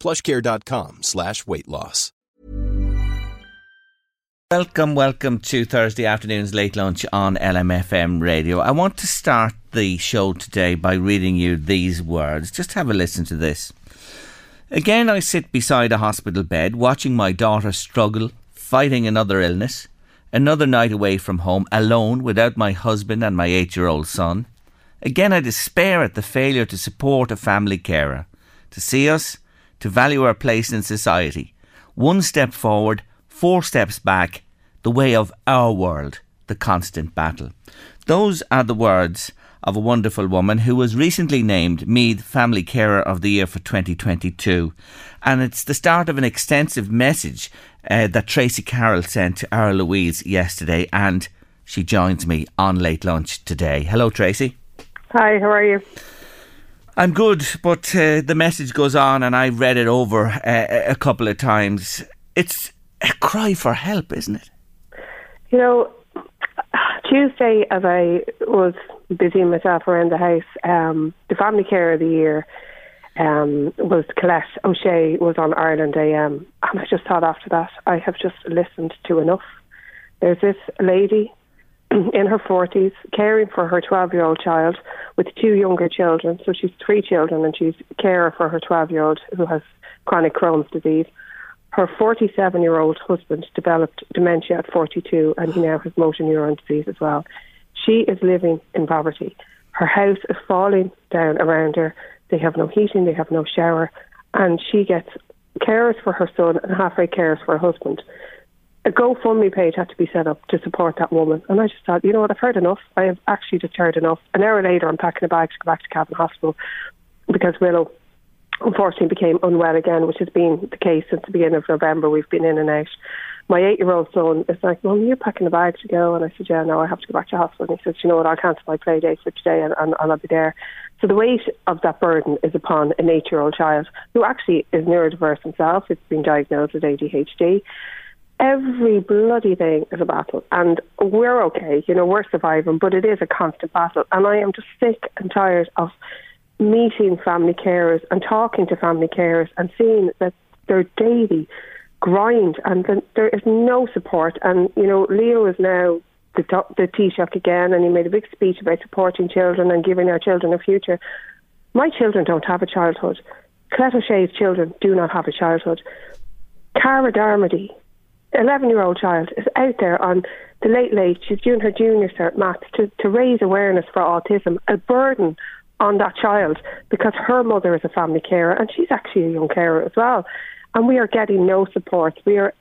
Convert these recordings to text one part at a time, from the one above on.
plushcare.com slash weight loss. Welcome, welcome to Thursday afternoon's late lunch on LMFM radio. I want to start the show today by reading you these words. Just have a listen to this. Again, I sit beside a hospital bed, watching my daughter struggle, fighting another illness. Another night away from home, alone, without my husband and my eight year old son. Again, I despair at the failure to support a family carer, to see us, to value our place in society. One step forward, four steps back, the way of our world, the constant battle. Those are the words of a wonderful woman who was recently named Meath Family Carer of the Year for 2022. And it's the start of an extensive message uh, that Tracy Carroll sent to our Louise yesterday. And she joins me on late lunch today. Hello, Tracy. Hi, how are you? I'm good, but uh, the message goes on, and I've read it over uh, a couple of times. It's a cry for help, isn't it? You know, Tuesday, as I was busying myself around the house, um, the family care of the year um, was Colette O'Shea was on Ireland AM, and I just thought after that I have just listened to enough. There's this lady in her 40s caring for her 12 year old child with two younger children. So she's three children and she's carer for her 12 year old who has chronic Crohn's disease. Her 47 year old husband developed dementia at 42 and he now has motor neuron disease as well. She is living in poverty. Her house is falling down around her. They have no heating, they have no shower, and she gets carers for her son and halfway carers for her husband. A GoFundMe page had to be set up to support that woman. And I just thought, you know what, I've heard enough. I have actually just heard enough. An hour later, I'm packing a bag to go back to Cavan Hospital because Willow unfortunately became unwell again, which has been the case since the beginning of November. We've been in and out. My eight year old son is like, Mum, you're packing a bag to go. And I said, Yeah, no, I have to go back to hospital. And he said, You know what, I'll cancel my play date for today and, and, and I'll be there. So the weight of that burden is upon an eight year old child who actually is neurodiverse himself. It's been diagnosed with ADHD. Every bloody thing is a battle, and we're okay. You know, we're surviving, but it is a constant battle. And I am just sick and tired of meeting family carers and talking to family carers and seeing that their daily grind and there is no support. And you know, Leo is now the the Taoiseach again, and he made a big speech about supporting children and giving our children a future. My children don't have a childhood. Colette O'Shea's children do not have a childhood. Cara Darmody, 11 year old child, is out there on the late late. She's doing her junior cert maths to, to raise awareness for autism, a burden on that child because her mother is a family carer and she's actually a young carer as well. And we are getting no support. We are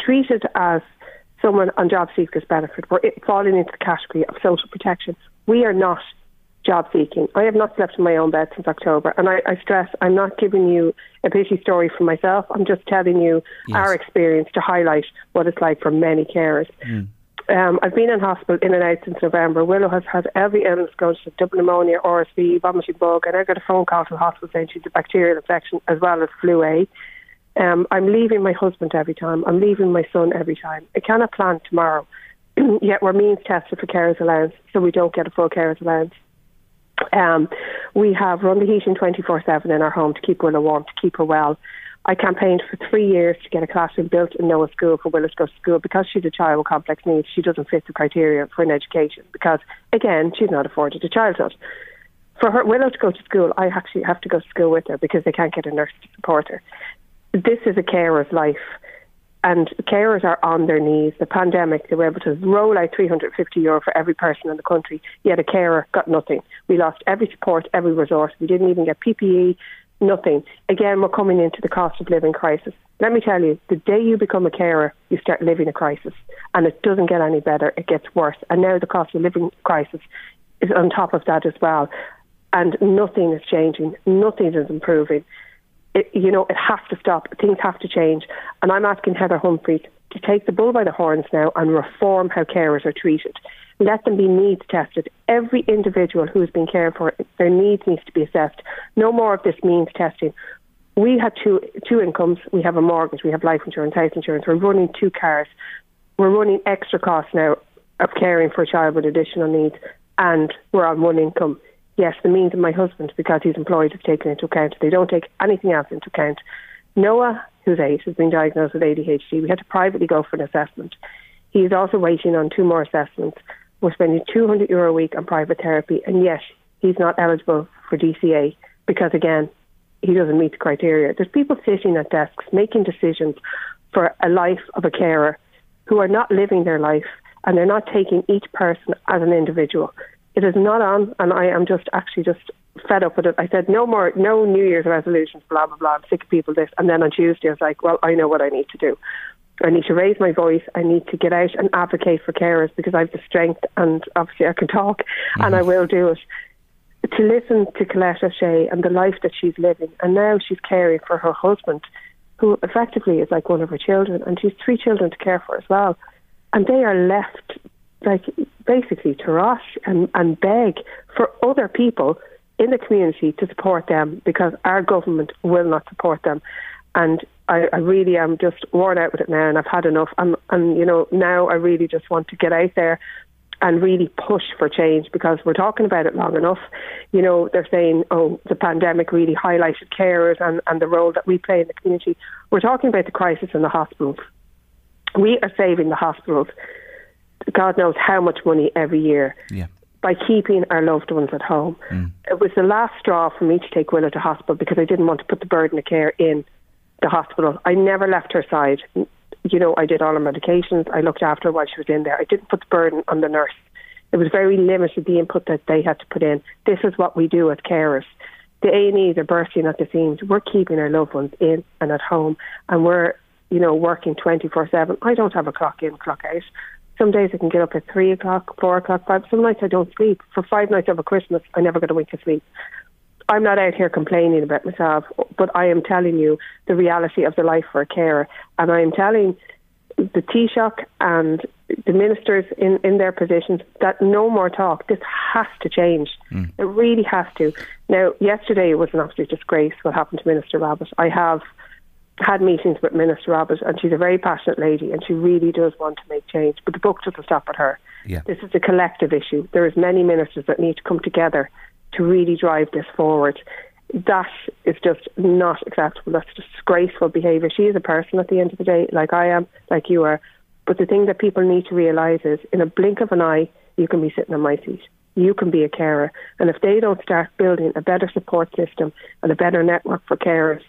treated as someone on job seekers benefit. We're falling into the category of social protection. We are not job seeking. I have not slept in my own bed since October. And I, I stress I'm not giving you a pity story for myself. I'm just telling you yes. our experience to highlight what it's like for many carers. Mm. Um, I've been in hospital in and out since November. Willow has had every illness going to double pneumonia, RSV, vomiting bug, and I got a phone call from the hospital saying she's a bacterial infection as well as flu A. Um, I'm leaving my husband every time. I'm leaving my son every time. I cannot plan tomorrow. Yet we're means tested for carers allowance, so we don't get a full carers allowance. Um, we have run the heating 24 7 in our home to keep Willow warm, to keep her well. I campaigned for three years to get a classroom built in Noah School for Willow to go to school because she's a child with complex needs. She doesn't fit the criteria for an education because, again, she's not afforded a childhood. For her Willow to go to school, I actually have to go to school with her because they can't get a nurse to support her. This is a carer's life. And carers are on their knees. The pandemic, they were able to roll out 350 euro for every person in the country, yet a carer got nothing. We lost every support, every resource. We didn't even get PPE, nothing. Again, we're coming into the cost of living crisis. Let me tell you, the day you become a carer, you start living a crisis. And it doesn't get any better, it gets worse. And now the cost of living crisis is on top of that as well. And nothing is changing, nothing is improving it, you know, it has to stop. Things have to change. And I'm asking Heather Humphrey to take the bull by the horns now and reform how carers are treated. Let them be needs tested. Every individual who has been cared for, their needs needs to be assessed. No more of this means testing. We have two two incomes. We have a mortgage. We have life insurance, house insurance. We're running two cars. We're running extra costs now of caring for a child with additional needs, and we're on one income yes, the means of my husband, because he's employed, is taken into account. They don't take anything else into account. Noah, who's eight, has been diagnosed with ADHD. We had to privately go for an assessment. He's also waiting on two more assessments. We're spending 200 euro a week on private therapy, and yes, he's not eligible for DCA because, again, he doesn't meet the criteria. There's people sitting at desks making decisions for a life of a carer who are not living their life and they're not taking each person as an individual it is not on, and I am just actually just fed up with it. I said, no more, no New Year's resolutions, blah, blah, blah. I'm sick of people this. And then on Tuesday, I was like, well, I know what I need to do. I need to raise my voice. I need to get out and advocate for carers because I have the strength and obviously I can talk mm-hmm. and I will do it. To listen to Colette O'Shea and the life that she's living, and now she's caring for her husband, who effectively is like one of her children, and she's three children to care for as well. And they are left like basically to rush and, and beg for other people in the community to support them because our government will not support them. And I, I really am just worn out with it now and I've had enough. And, and, you know, now I really just want to get out there and really push for change because we're talking about it long enough. You know, they're saying, oh, the pandemic really highlighted carers and, and the role that we play in the community. We're talking about the crisis in the hospitals. We are saving the hospitals God knows how much money every year. Yeah. By keeping our loved ones at home. Mm. It was the last straw for me to take Willow to hospital because I didn't want to put the burden of care in the hospital. I never left her side. You know, I did all her medications. I looked after her while she was in there. I didn't put the burden on the nurse. It was very limited the input that they had to put in. This is what we do as carers. The A&Es are bursting at the seams. We're keeping our loved ones in and at home, and we're, you know, working 24/7. I don't have a clock in, clock out. Some days I can get up at three o'clock, four o'clock, five. Some nights I don't sleep. For five nights over Christmas, I never got a wink of sleep. I'm not out here complaining about myself, but I am telling you the reality of the life for a carer, and I am telling the Taoiseach and the ministers in, in their positions that no more talk. This has to change. Mm. It really has to. Now, yesterday was an absolute disgrace what happened to Minister Rabbitte. I have had meetings with Minister Rabbitte, and she's a very passionate lady, and she really does want to make change. But the book doesn't stop at her. Yeah. This is a collective issue. There is many ministers that need to come together to really drive this forward. That is just not acceptable. That's disgraceful behaviour. She is a person at the end of the day, like I am, like you are. But the thing that people need to realise is, in a blink of an eye, you can be sitting on my seat. You can be a carer. And if they don't start building a better support system and a better network for carers,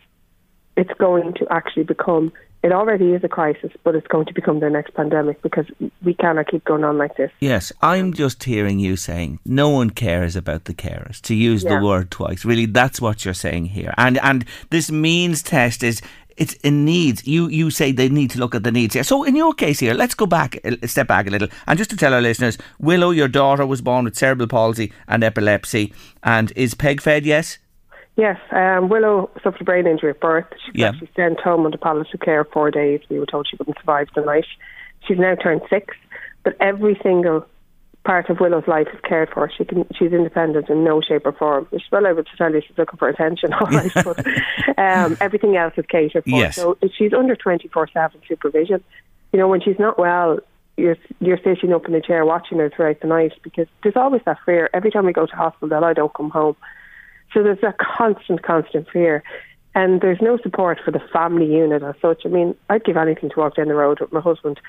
it's going to actually become it already is a crisis, but it's going to become their next pandemic because we cannot keep going on like this. Yes, I'm just hearing you saying no one cares about the carers. To use yeah. the word twice, really, that's what you're saying here. And and this means test is it's in needs. You you say they need to look at the needs here. So in your case here, let's go back, uh, step back a little, and just to tell our listeners, Willow, your daughter was born with cerebral palsy and epilepsy, and is peg fed. Yes. Yes, um, Willow suffered a brain injury at birth. She was yeah. actually sent home under palliative care four days. We were told she wouldn't survive the night. She's now turned six, but every single part of Willow's life is cared for. She can, she's independent in no shape or form. She's well able to tell you she's looking for attention, all right, but um, everything else is catered for. Yes. So she's under 24 7 supervision. You know, when she's not well, you're you're sitting up in a chair watching her throughout the night because there's always that fear. Every time we go to hospital, I don't come home. So there's a constant, constant fear. And there's no support for the family unit as such. I mean, I'd give anything to walk down the road with my husband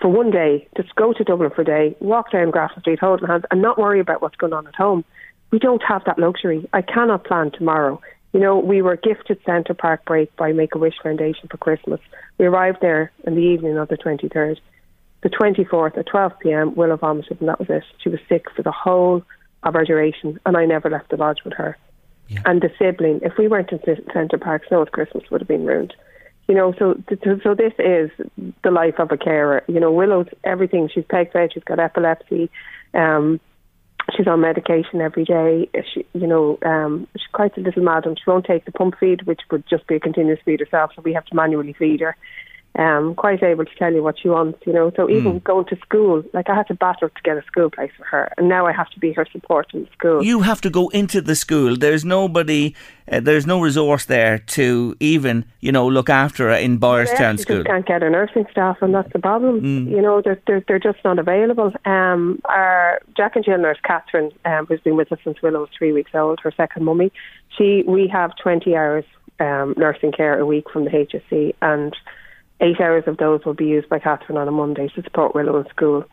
for one day, just go to Dublin for a day, walk down Grafton Street holding hands and not worry about what's going on at home. We don't have that luxury. I cannot plan tomorrow You know, we were gifted Centre Park Break by Make a Wish Foundation for Christmas. We arrived there in the evening of the 23rd. The 24th at 12 pm, Willow vomited, and that was it. She was sick for the whole of our duration, and I never left the lodge with her. Yeah. And the sibling, if we weren't in Centre Park, Snow's Christmas would have been ruined. You know, so so this is the life of a carer. You know, Willow's everything. She's pegged out. She's got epilepsy. Um, she's on medication every day. She, you know, um, she's quite a little mad, and she won't take the pump feed, which would just be a continuous feed herself. So we have to manually feed her um, quite able to tell you what she wants, you know. So even mm. going to school, like I had to battle to get a school place for her, and now I have to be her support in school. You have to go into the school. There's nobody, uh, there's no resource there to even, you know, look after her in Boyerstown School. Just can't get a nursing staff, and that's the problem. Mm. You know, they're, they're they're just not available. Um, our Jack and Jill nurse Catherine, um, who's been with us since Willow was three weeks old, her second mummy, she we have 20 hours um, nursing care a week from the HSE, and eight hours of those will be used by Catherine on a Monday to support Willow in school.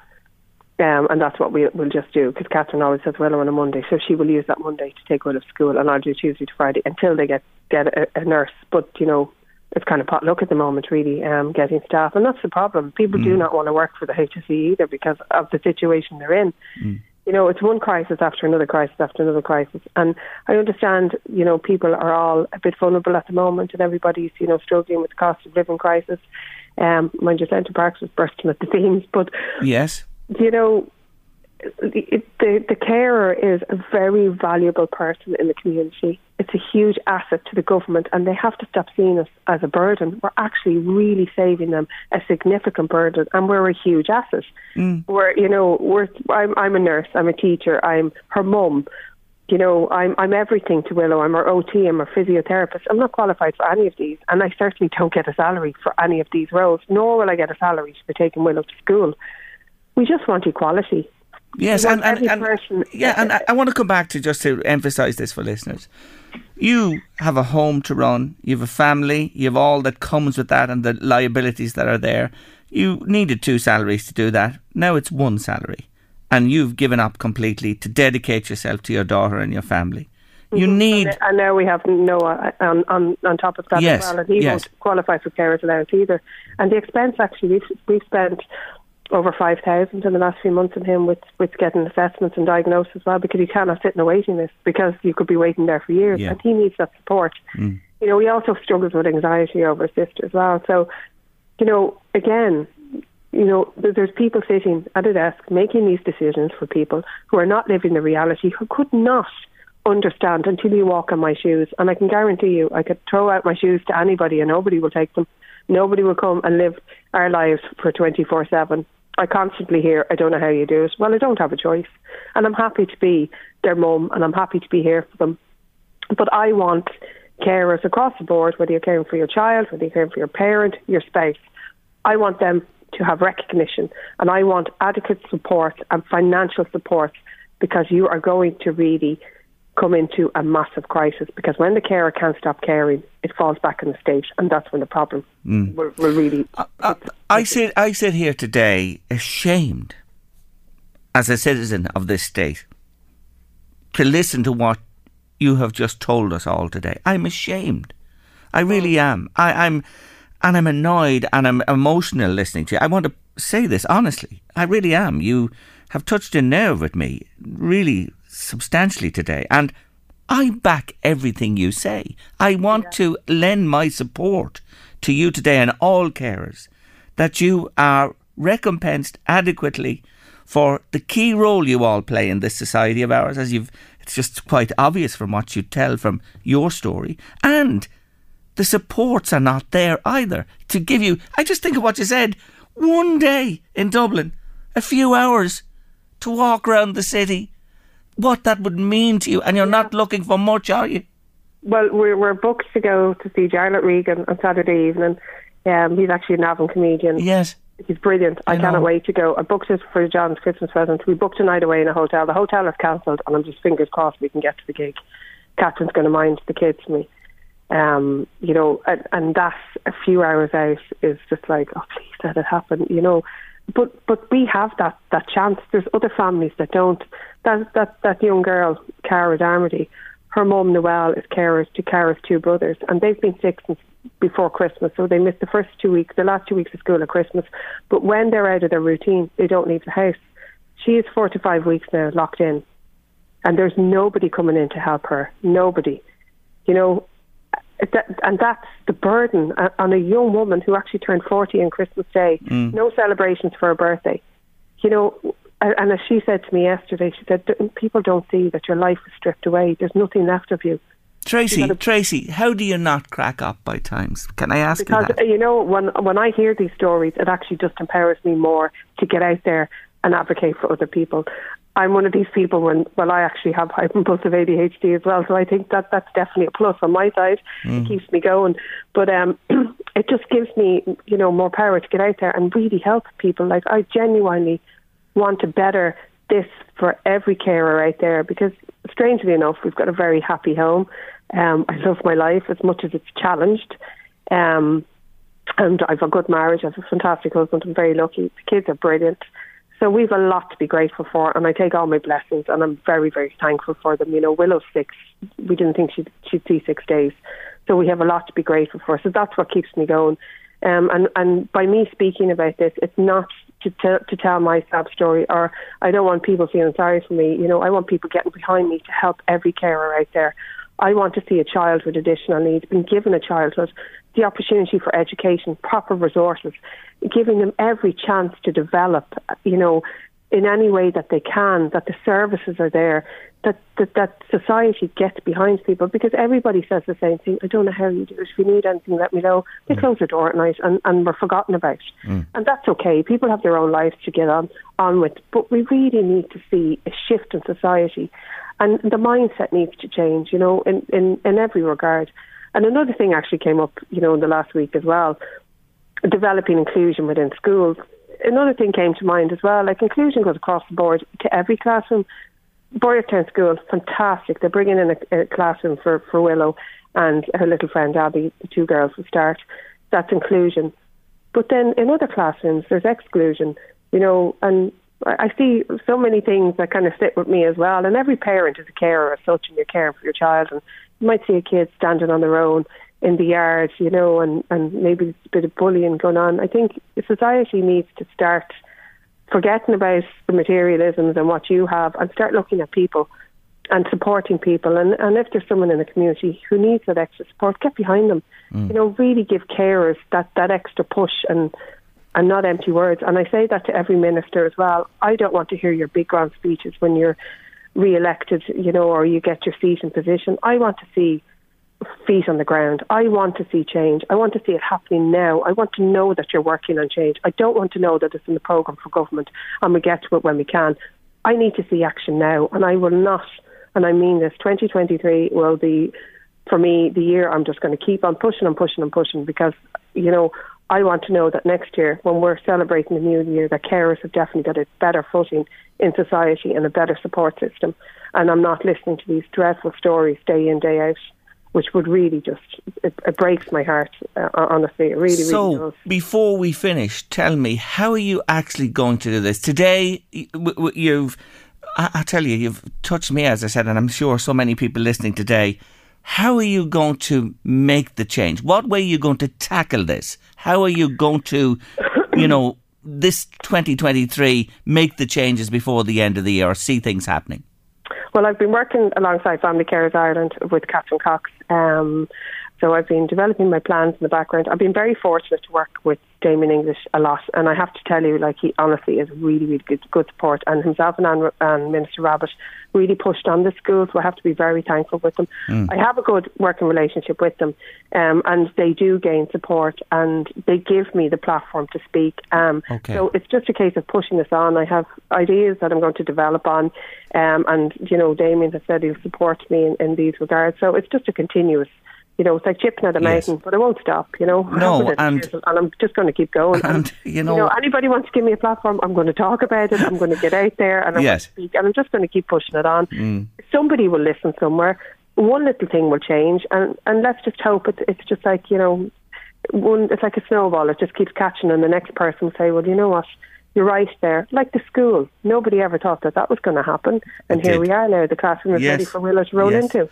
Um, and that's what we, will just do because Catherine always says Willow on a Monday, so she will use that Monday to take Willow to school, and I'll do Tuesday to Friday until they get get a, a nurse. But you know, it's kind of pot luck at the moment, really, um, getting staff, and that's the problem. People mm. do not want to work for the HSE either because of the situation they're in. Mm you know, it's one crisis after another crisis after another crisis. And I understand, you know, people are all a bit vulnerable at the moment and everybody's, you know, struggling with the cost of living crisis. Um, mind you, Center Parcs was bursting at the seams, but yes, you know, the, the, the carer is a very valuable person in the community. It's a huge asset to the government, and they have to stop seeing us as a burden. We're actually really saving them a significant burden, and we're a huge asset. Mm. We're, you know, we're. I'm, I'm a nurse. I'm a teacher. I'm her mum. You know, I'm I'm everything to Willow. I'm her OT. I'm her physiotherapist. I'm not qualified for any of these, and I certainly don't get a salary for any of these roles. Nor will I get a salary for taking Willow to school. We just want equality Yes, and, and, and person, yeah, and I, I want to come back to just to emphasise this for listeners. You have a home to run, you have a family, you have all that comes with that and the liabilities that are there. You needed two salaries to do that. Now it's one salary. And you've given up completely to dedicate yourself to your daughter and your family. You mm-hmm. need. And now we have Noah on, on, on top of that yes, as well. And he yes. won't qualify for carers allowance either. And the expense actually, we've, we've spent over 5,000 in the last few months on him with, with getting assessments and diagnosis as well because he cannot sit in a waiting list because you could be waiting there for years yeah. and he needs that support. Mm. You know, he also struggles with anxiety over his sister as well. So, you know, again, you know, there's people sitting at a desk making these decisions for people who are not living the reality, who could not understand until you walk in my shoes. And I can guarantee you, I could throw out my shoes to anybody and nobody will take them. Nobody will come and live our lives for 24 7 I constantly hear, I don't know how you do it. Well, I don't have a choice. And I'm happy to be their mum and I'm happy to be here for them. But I want carers across the board, whether you're caring for your child, whether you're caring for your parent, your spouse, I want them to have recognition and I want adequate support and financial support because you are going to really come into a massive crisis because when the carer can't stop caring, it falls back on the state, and that's when the problem mm. will, will, really. Uh, uh, I sit, I sit here today ashamed, as a citizen of this state, to listen to what you have just told us all today. I'm ashamed. I really oh. am. I, I'm, and I'm annoyed and I'm emotional listening to you. I want to say this honestly. I really am. You have touched a nerve with me, really substantially today. And I back everything you say. I want yeah. to lend my support to you today and all carers that you are recompensed adequately for the key role you all play in this society of ours, as you've it's just quite obvious from what you tell from your story. And the supports are not there either to give you I just think of what you said. One day in Dublin, a few hours to walk around the city what that would mean to you, and you're not looking for much, are you? Well, we're, we're booked to go to see Jarlath Regan on Saturday evening. Um, he's actually a Navan comedian. Yes. He's brilliant. I, I cannot wait to go. I booked it for John's Christmas present. We booked a night away in a hotel. The hotel is cancelled, and I'm just fingers crossed we can get to the gig. Catherine's going to mind the kids me. Um, you know, and, and that a few hours out is just like, oh, please let it happen. You know, but but we have that that chance. There's other families that don't. That that that young girl, Cara Darmody, her mum Noelle is carers to Cara's two brothers, and they've been sick since before Christmas, so they missed the first two weeks, the last two weeks of school at Christmas. But when they're out of their routine, they don't leave the house. She is four to five weeks now locked in, and there's nobody coming in to help her. Nobody, you know, that, and that's the burden on a young woman who actually turned 40 on Christmas Day. Mm. No celebrations for her birthday. You know, and as she said to me yesterday, she said, people don't see that your life is stripped away. There's nothing left of you. Tracy, Tracy, how do you not crack up by times? Can I ask because, you that? you know, when when I hear these stories, it actually just empowers me more to get out there and advocate for other people. I'm one of these people when well I actually have hyperimpulsive ADHD as well, so I think that that's definitely a plus on my side. Mm. It keeps me going, but um, it just gives me you know more power to get out there and really help people. Like I genuinely want to better this for every carer out there because strangely enough, we've got a very happy home. Um, I love my life as much as it's challenged. Um, and I've a good marriage. I have a fantastic husband. I'm very lucky. The kids are brilliant. So we've a lot to be grateful for, and I take all my blessings, and I'm very, very thankful for them. You know, Willow's six. We didn't think she'd, she'd see six days, so we have a lot to be grateful for. So that's what keeps me going. Um, and and by me speaking about this, it's not to, t- to tell my sad story, or I don't want people feeling sorry for me. You know, I want people getting behind me to help every carer out there. I want to see a child with additional needs being given a childhood, the opportunity for education, proper resources, giving them every chance to develop, you know, in any way that they can, that the services are there, that, that, that society gets behind people because everybody says the same thing. I don't know how you do it. If you need anything, let me know. They mm. close the door at night and, and we're forgotten about. Mm. And that's okay. People have their own lives to get on, on with. But we really need to see a shift in society. And the mindset needs to change, you know, in, in, in every regard. And another thing actually came up, you know, in the last week as well, developing inclusion within schools. Another thing came to mind as well, like inclusion goes across the board to every classroom. Boyerstown School, fantastic. They're bringing in a, a classroom for, for Willow and her little friend Abby, the two girls will start. That's inclusion. But then in other classrooms, there's exclusion, you know, and I see so many things that kind of sit with me as well. And every parent is a carer as such, and you're caring for your child. And might see a kid standing on their own in the yard, you know, and, and maybe there's a bit of bullying going on. I think society needs to start forgetting about the materialisms and what you have and start looking at people and supporting people. And, and if there's someone in the community who needs that extra support, get behind them. Mm. You know, really give carers that, that extra push and and not empty words. And I say that to every minister as well. I don't want to hear your big grand speeches when you're re-elected, you know, or you get your seat and position. I want to see feet on the ground. I want to see change. I want to see it happening now. I want to know that you're working on change. I don't want to know that it's in the programme for government and we get to it when we can. I need to see action now, and I will not, and I mean this, 2023 will be, for me, the year I'm just going to keep on pushing and pushing and pushing because, you know, I want to know that next year, when we're celebrating the new year, that carers have definitely got a better footing in society and a better support system. And I'm not listening to these dreadful stories day in, day out, which would really just, it, it breaks my heart, uh, honestly. It really, so, really does. before we finish, tell me, how are you actually going to do this? Today, you've, I, tell you, you've touched me, as I said, and I'm sure so many people listening today how are you going to make the change? What way are you going to tackle this? How are you going to, you know, this 2023 make the changes before the end of the year or see things happening? Well, I've been working alongside Family Carers Ireland with Catherine Cox. Um, so I've been developing my plans in the background. I've been very fortunate to work with Damien English a lot, and I have to tell you, like he honestly is really, really good, good support. And himself and, Anne, and Minister Rabbitte really pushed on the school, so I have to be very thankful with them. Mm. I have a good working relationship with them, um, and they do gain support, and they give me the platform to speak. Um, okay. So it's just a case of pushing this on. I have ideas that I'm going to develop on, um, and you know, Damien has said he'll support me in, in these regards. So it's just a continuous you know, it's like chipping at a mountain, yes. but I won't stop, you know. No, and, and I'm just going to keep going. And, and you, know, you, know, anybody wants to give me a platform, I'm going to talk about it. I'm going to get out there and I'm yes. going to speak, and I'm just going to keep pushing it on. Mm. Somebody will listen somewhere. One little thing will change, and and let's just hope it's it's just like you know, one it's like a snowball. It just keeps catching, and the next person will say, well, you know what, you're right there. Like the school, nobody ever thought that that was going to happen, and It here did. we are now. The classroom is Yes. ready for Willow to roll Yes. into.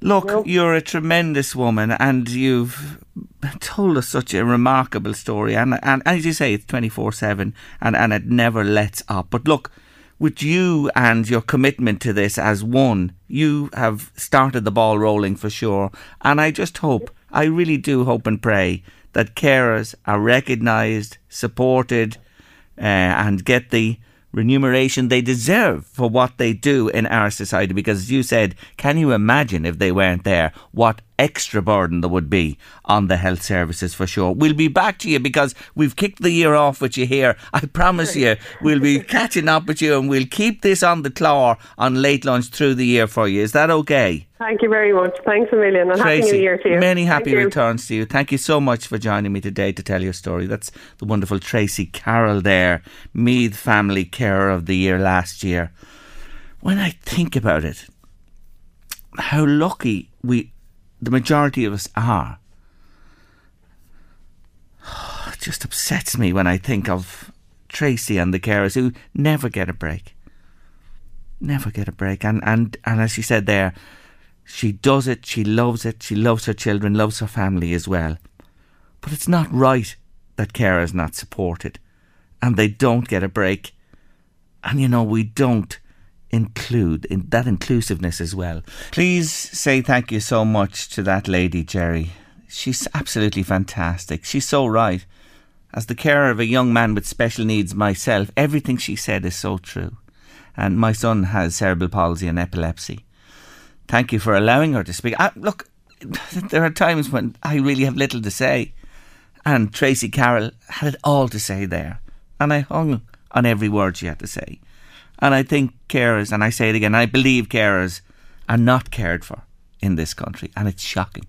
Look, No. you're a tremendous woman, and you've told us such a remarkable story. And and as you say, it's twenty four seven, and and it never lets up. But look, with you and your commitment to this as one, you have started the ball rolling for sure. And I just hope, I really do hope and pray that carers are recognised, supported, Uh, and get the remuneration they deserve for what they do in our society. Because as you said, can you imagine if they weren't there, what extra burden there would be on the health services for sure. We'll be back to you because we've kicked the year off with you here. I promise you, we'll be catching up with you and we'll keep this on the claw on late lunch through the year for you. Is that okay? Thank you very much. Thanks a million, and happy New Year to you. many happy returns to you. Thank you so much for joining me today to tell your story. That's the wonderful Tracy Carroll there, Meath Family Carer of the Year last year. When I think about it, how lucky we, the majority of us, are. It just upsets me when I think of Tracy and the carers who never get a break. Never get a break. And, and, and as she said there, she does it, she loves it, she loves her children, loves her family as well. But it's not right that carers not supported and they don't get a break. And you know, we don't include in that inclusiveness as well. Please say thank you so much to that lady, Jerry. She's absolutely fantastic. She's so right. As the carer of a young man with special needs myself, everything she said is so true. And my son has cerebral palsy and epilepsy. Thank you for allowing her to speak. I, look, there are times when I really have little to say. And Tracy Carroll had it all to say there. And I hung on every word she had to say. And I think carers, and I say it again, I believe carers are not cared for in this country. And it's shocking.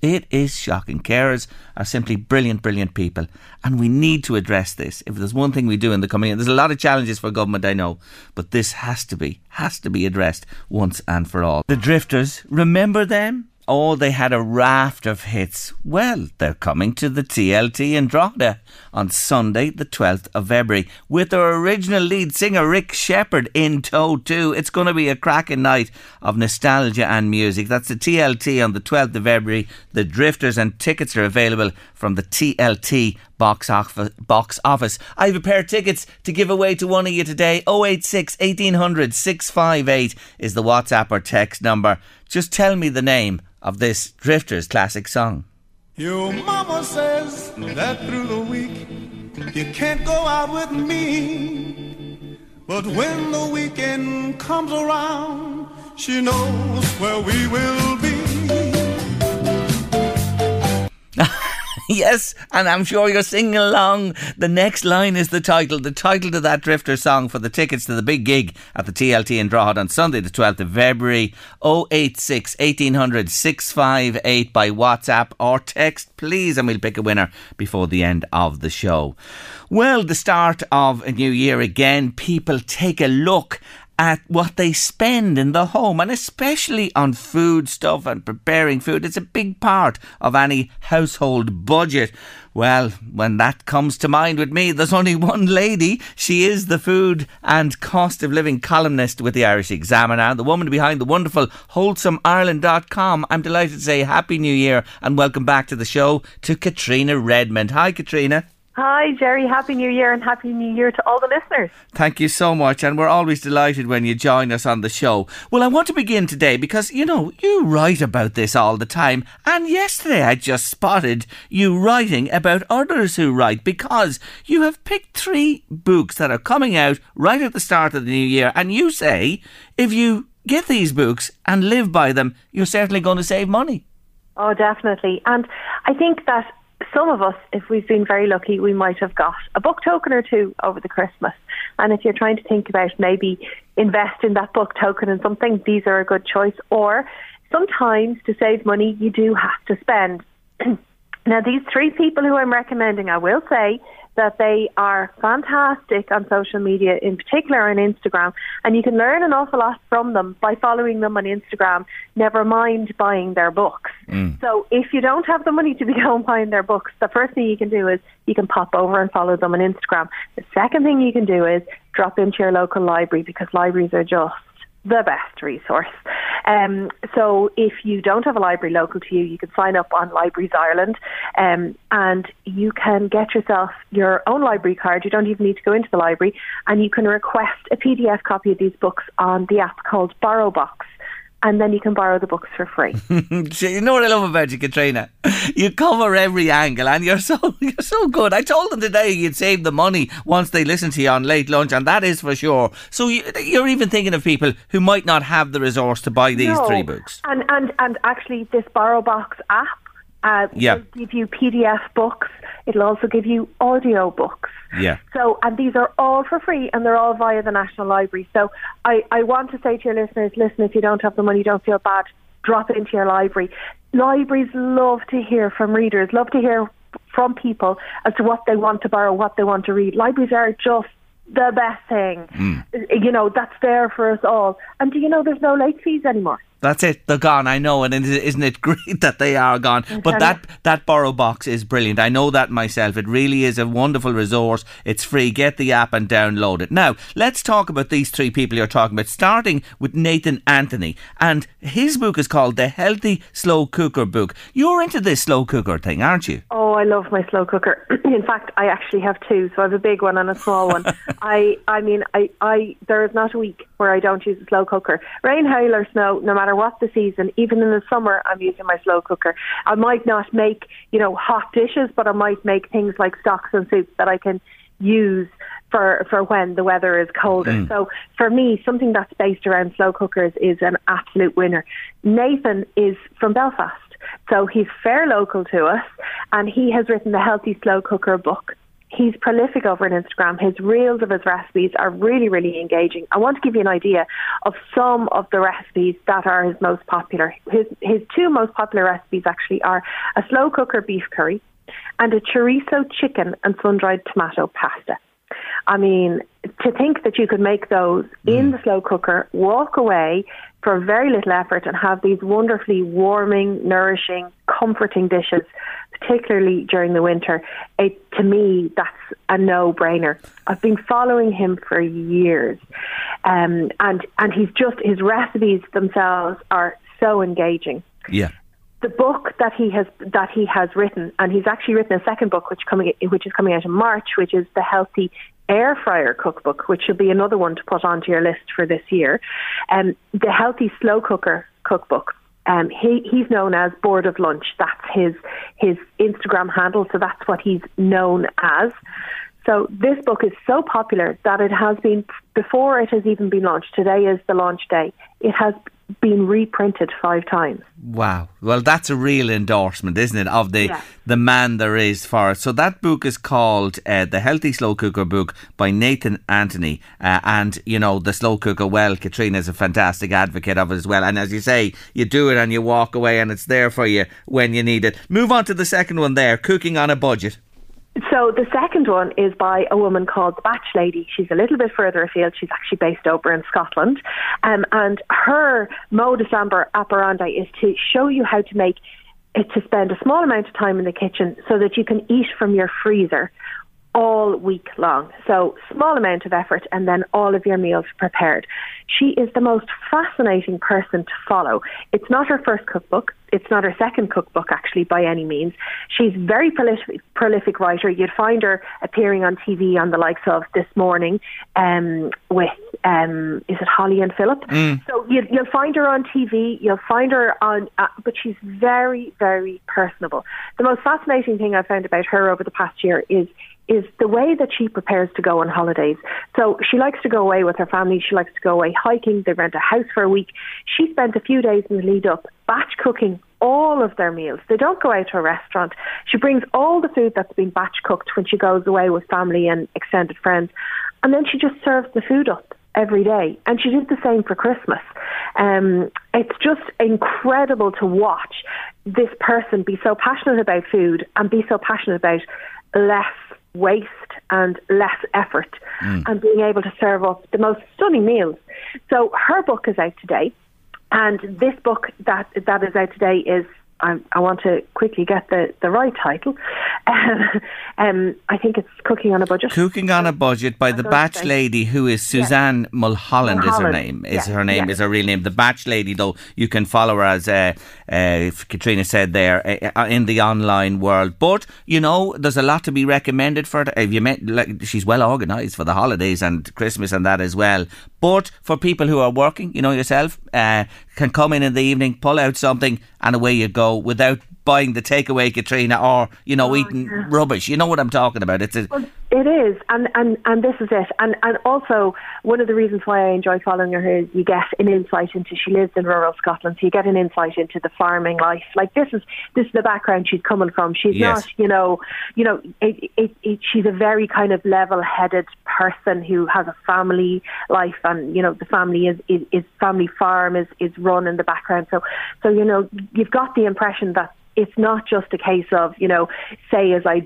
It is shocking. Carers are simply brilliant, brilliant people. And we need to address this. If there's one thing we do in the coming year, there's a lot of challenges for government, I know, but this has to be, has to be addressed once and for all. The Drifters, remember them? Oh, they had a raft of hits. Well, they're coming to the TLT in Drogheda on Sunday, the 12th of February, with their original lead singer Rick Sheppard in tow too. It's going to be a cracking night of nostalgia and music. That's the TLT on the 12th of February. The Drifters and tickets are available from the TLT box office. Box office. I have a pair of tickets to give away to one of you today. 086 1800 658 is the WhatsApp or text number. Just tell me the name of this Drifters classic song. Your mama says that through the week you can't go out with me. But when the weekend comes around, she knows where we will be. yes, and I'm sure you're singing along. The next line is the title, the title to that Drifter song for the tickets to the big gig at the TLT in Drogheda on Sunday, the 12th of February. 086 1800 658 by WhatsApp or text, please, and we'll pick a winner before the end of the show. Well, the start of a new year again, people take a look at what they spend in the home and especially on food stuff and preparing food. It's a big part of any household budget. Well, when that comes to mind with me, there's only one lady. She is the food and cost of living columnist with the Irish Examiner, the woman behind the wonderful wholesomeIreland.com. I'm delighted to say Happy New Year and welcome back to the show to Caitriona Redmond. Hi, Caitriona. Hi, Jerry. Happy New Year and Happy New Year to all the listeners. Thank you so much, and we're always delighted when you join us on the show. Well, I want to begin today because, you know, you write about this all the time, and yesterday I just spotted you writing about others who write because you have picked three books that are coming out right at the start of the new year, and you say if you get these books and live by them, you're certainly going to save money. Oh, definitely. And I think that some of us, if we've been very lucky, we might have got a book token or two over the Christmas. And if you're trying to think about maybe invest in that book token in something, these are a good choice. Or sometimes to save money, you do have to spend. now, these three people who I'm recommending, I will say, that they are fantastic on social media, in particular on Instagram, and you can learn an awful lot from them by following them on Instagram, never mind buying their books. Mm. So if you don't have the money to be going buying their books, the first thing you can do is you can pop over and follow them on Instagram. The second thing you can do is drop into your local library because libraries are just the best resource. Um, so if you don't have a library local to you, you can sign up on Libraries Ireland um, and you can get yourself your own library card. You don't even need to go into the library and you can request a PDF copy of these books on the app called BorrowBox and then you can borrow the books for free. you know what I love about you, Caitriona? You cover every angle, and you're so you're so good. I told them today you'd save the money once they listen to you on late lunch, and that is for sure. So you, are even thinking of people who might not have the resource to buy these no. three books. And and and actually, this BorrowBox app uh, yeah. will give you PDF books. It'll also give you audio books. Yeah. So, and these are all for free and they're all via the National Library. So, I, I want to say to your listeners listen, if you don't have the money, don't feel bad. Drop it into your library. Libraries love to hear from readers, love to hear from people as to what they want to borrow, what they want to read. Libraries are just the best thing. Mm. You know, that's there for us all. And do you know there's no late fees anymore? That's it. They're gone. I know, and isn't it great that they are gone? But that that BorrowBox is brilliant. I know that myself. It really is a wonderful resource. It's free. Get the app and download it. Now let's talk about these three people you're talking about. Starting with Nathan Anthony, and his book is called The Healthy Slow Cooker Book. You're into this slow cooker thing, aren't you? Oh, I love my slow cooker. In fact, I actually have two. So I have a big one and a small one. I, I mean, I, I, there is not a week where I don't use a slow cooker. Rain, hail, or snow, no matter matter what the season, even in the summer, I'm using my slow cooker. I might not make, you know, hot dishes, but I might make things like stocks and soups that I can use for for when the weather is colder. Mm. So for me, something that's based around slow cookers is an absolute winner. Nathan is from Belfast. So he's fair local to us and he has written the Healthy Slow Cooker book he's prolific over on Instagram. His reels of his recipes are really, really engaging. I want to give you an idea of some of the recipes that are his most popular. His his two most popular recipes actually are a slow cooker beef curry and a chorizo chicken and sun dried tomato pasta. I mean, to think that you could make those mm. in the slow cooker, walk away for very little effort, and have these wonderfully warming, nourishing, comforting dishes particularly during the winter, it, to me, that's a no-brainer. I've been following him for years, um, and and he's just his recipes themselves are so engaging. Yeah. The book that he has that he has written, and he's actually written a second book, which coming which is coming out in March, which is the Healthy Air Fryer Cookbook, which will be another one to put onto your list for this year. And um, the Healthy Slow Cooker Cookbook um, he, he's known as Bored of Lunch. That's his his Instagram handle, so that's what he's known as. So this book is so popular that it has been before it has even been launched. Today is the launch day. It has been reprinted five times. Wow. Well, that's a real endorsement, isn't it, of the yeah. the man there is for it. So that book is called uh, The Healthy Slow Cooker Book by Nathan Anthony. Uh, and, you know, the slow cooker, well, Caitriona is a fantastic advocate of it as well. And as you say, you do it and you walk away and it's there for you when you need it. Move on to the second one there, Cooking on a Budget. So the second one is by a woman called the Batch Lady. She's a little bit further afield. She's actually based over in Scotland. Um, and her modus operandi is to show you how to make it to spend a small amount of time in the kitchen so that you can eat from your freezer all week long. So small amount of effort and then all of your meals prepared. She is the most fascinating person to follow. It's not her first cookbook. It's not her second cookbook, actually, by any means. She's very prolific, prolific writer. You'd find her appearing on TV on the likes of This Morning um, with, um, is it Holly and Philip? Mm. So you, will find her on TV. You'll find her on, uh, but she's very, very personable. The most fascinating thing I've found about her over the past year is is the way that she prepares to go on holidays. So she likes to go away with her family. She likes to go away hiking. They rent a house for a week. She spent a few days in the lead up batch cooking all of their meals. They don't go out to a restaurant. She brings all the food that's been batch cooked when she goes away with family and extended friends. And then she just serves the food up every day. And she did the same for Christmas. Um, it's just incredible to watch this person be so passionate about food and be so passionate about less waste and less effort mm. and being able to serve up the most stunning meals. So her book is out today. And this book that that is out today is I, I want to quickly get the, the right title. Um, um, I think it's Cooking on a Budget. Cooking on a Budget by the Batch. Lady, who is Suzanne Mulholland, is her name. Is her name is her real name. The Batch Lady, though, you can follow her as uh, uh, Caitriona said there uh, in the online world. But you know, there's a lot to be recommended for it. If you met, like, she's well organised for the holidays and Christmas and that as well. But for people who are working, you know yourself, uh, can come in in the evening, pull out something, and away you go without buying the takeaway, Caitriona, or you know, oh, eating rubbish. You know what I'm talking about? It's a, Well, it is, and, and, and this is it. And, and also, one of the reasons why I enjoy following her is you get an insight into, she lives in rural Scotland, so you get an insight into the farming life. Like, this is this is the background she's coming from. She's Yes. not, you know, you know, it, it, it, she's a very kind of level headed person who has a family life, and, you know, the family is, is, is family farm is, is run in the background. So, so, you know, you've got the impression that it's not just a case of you know say as I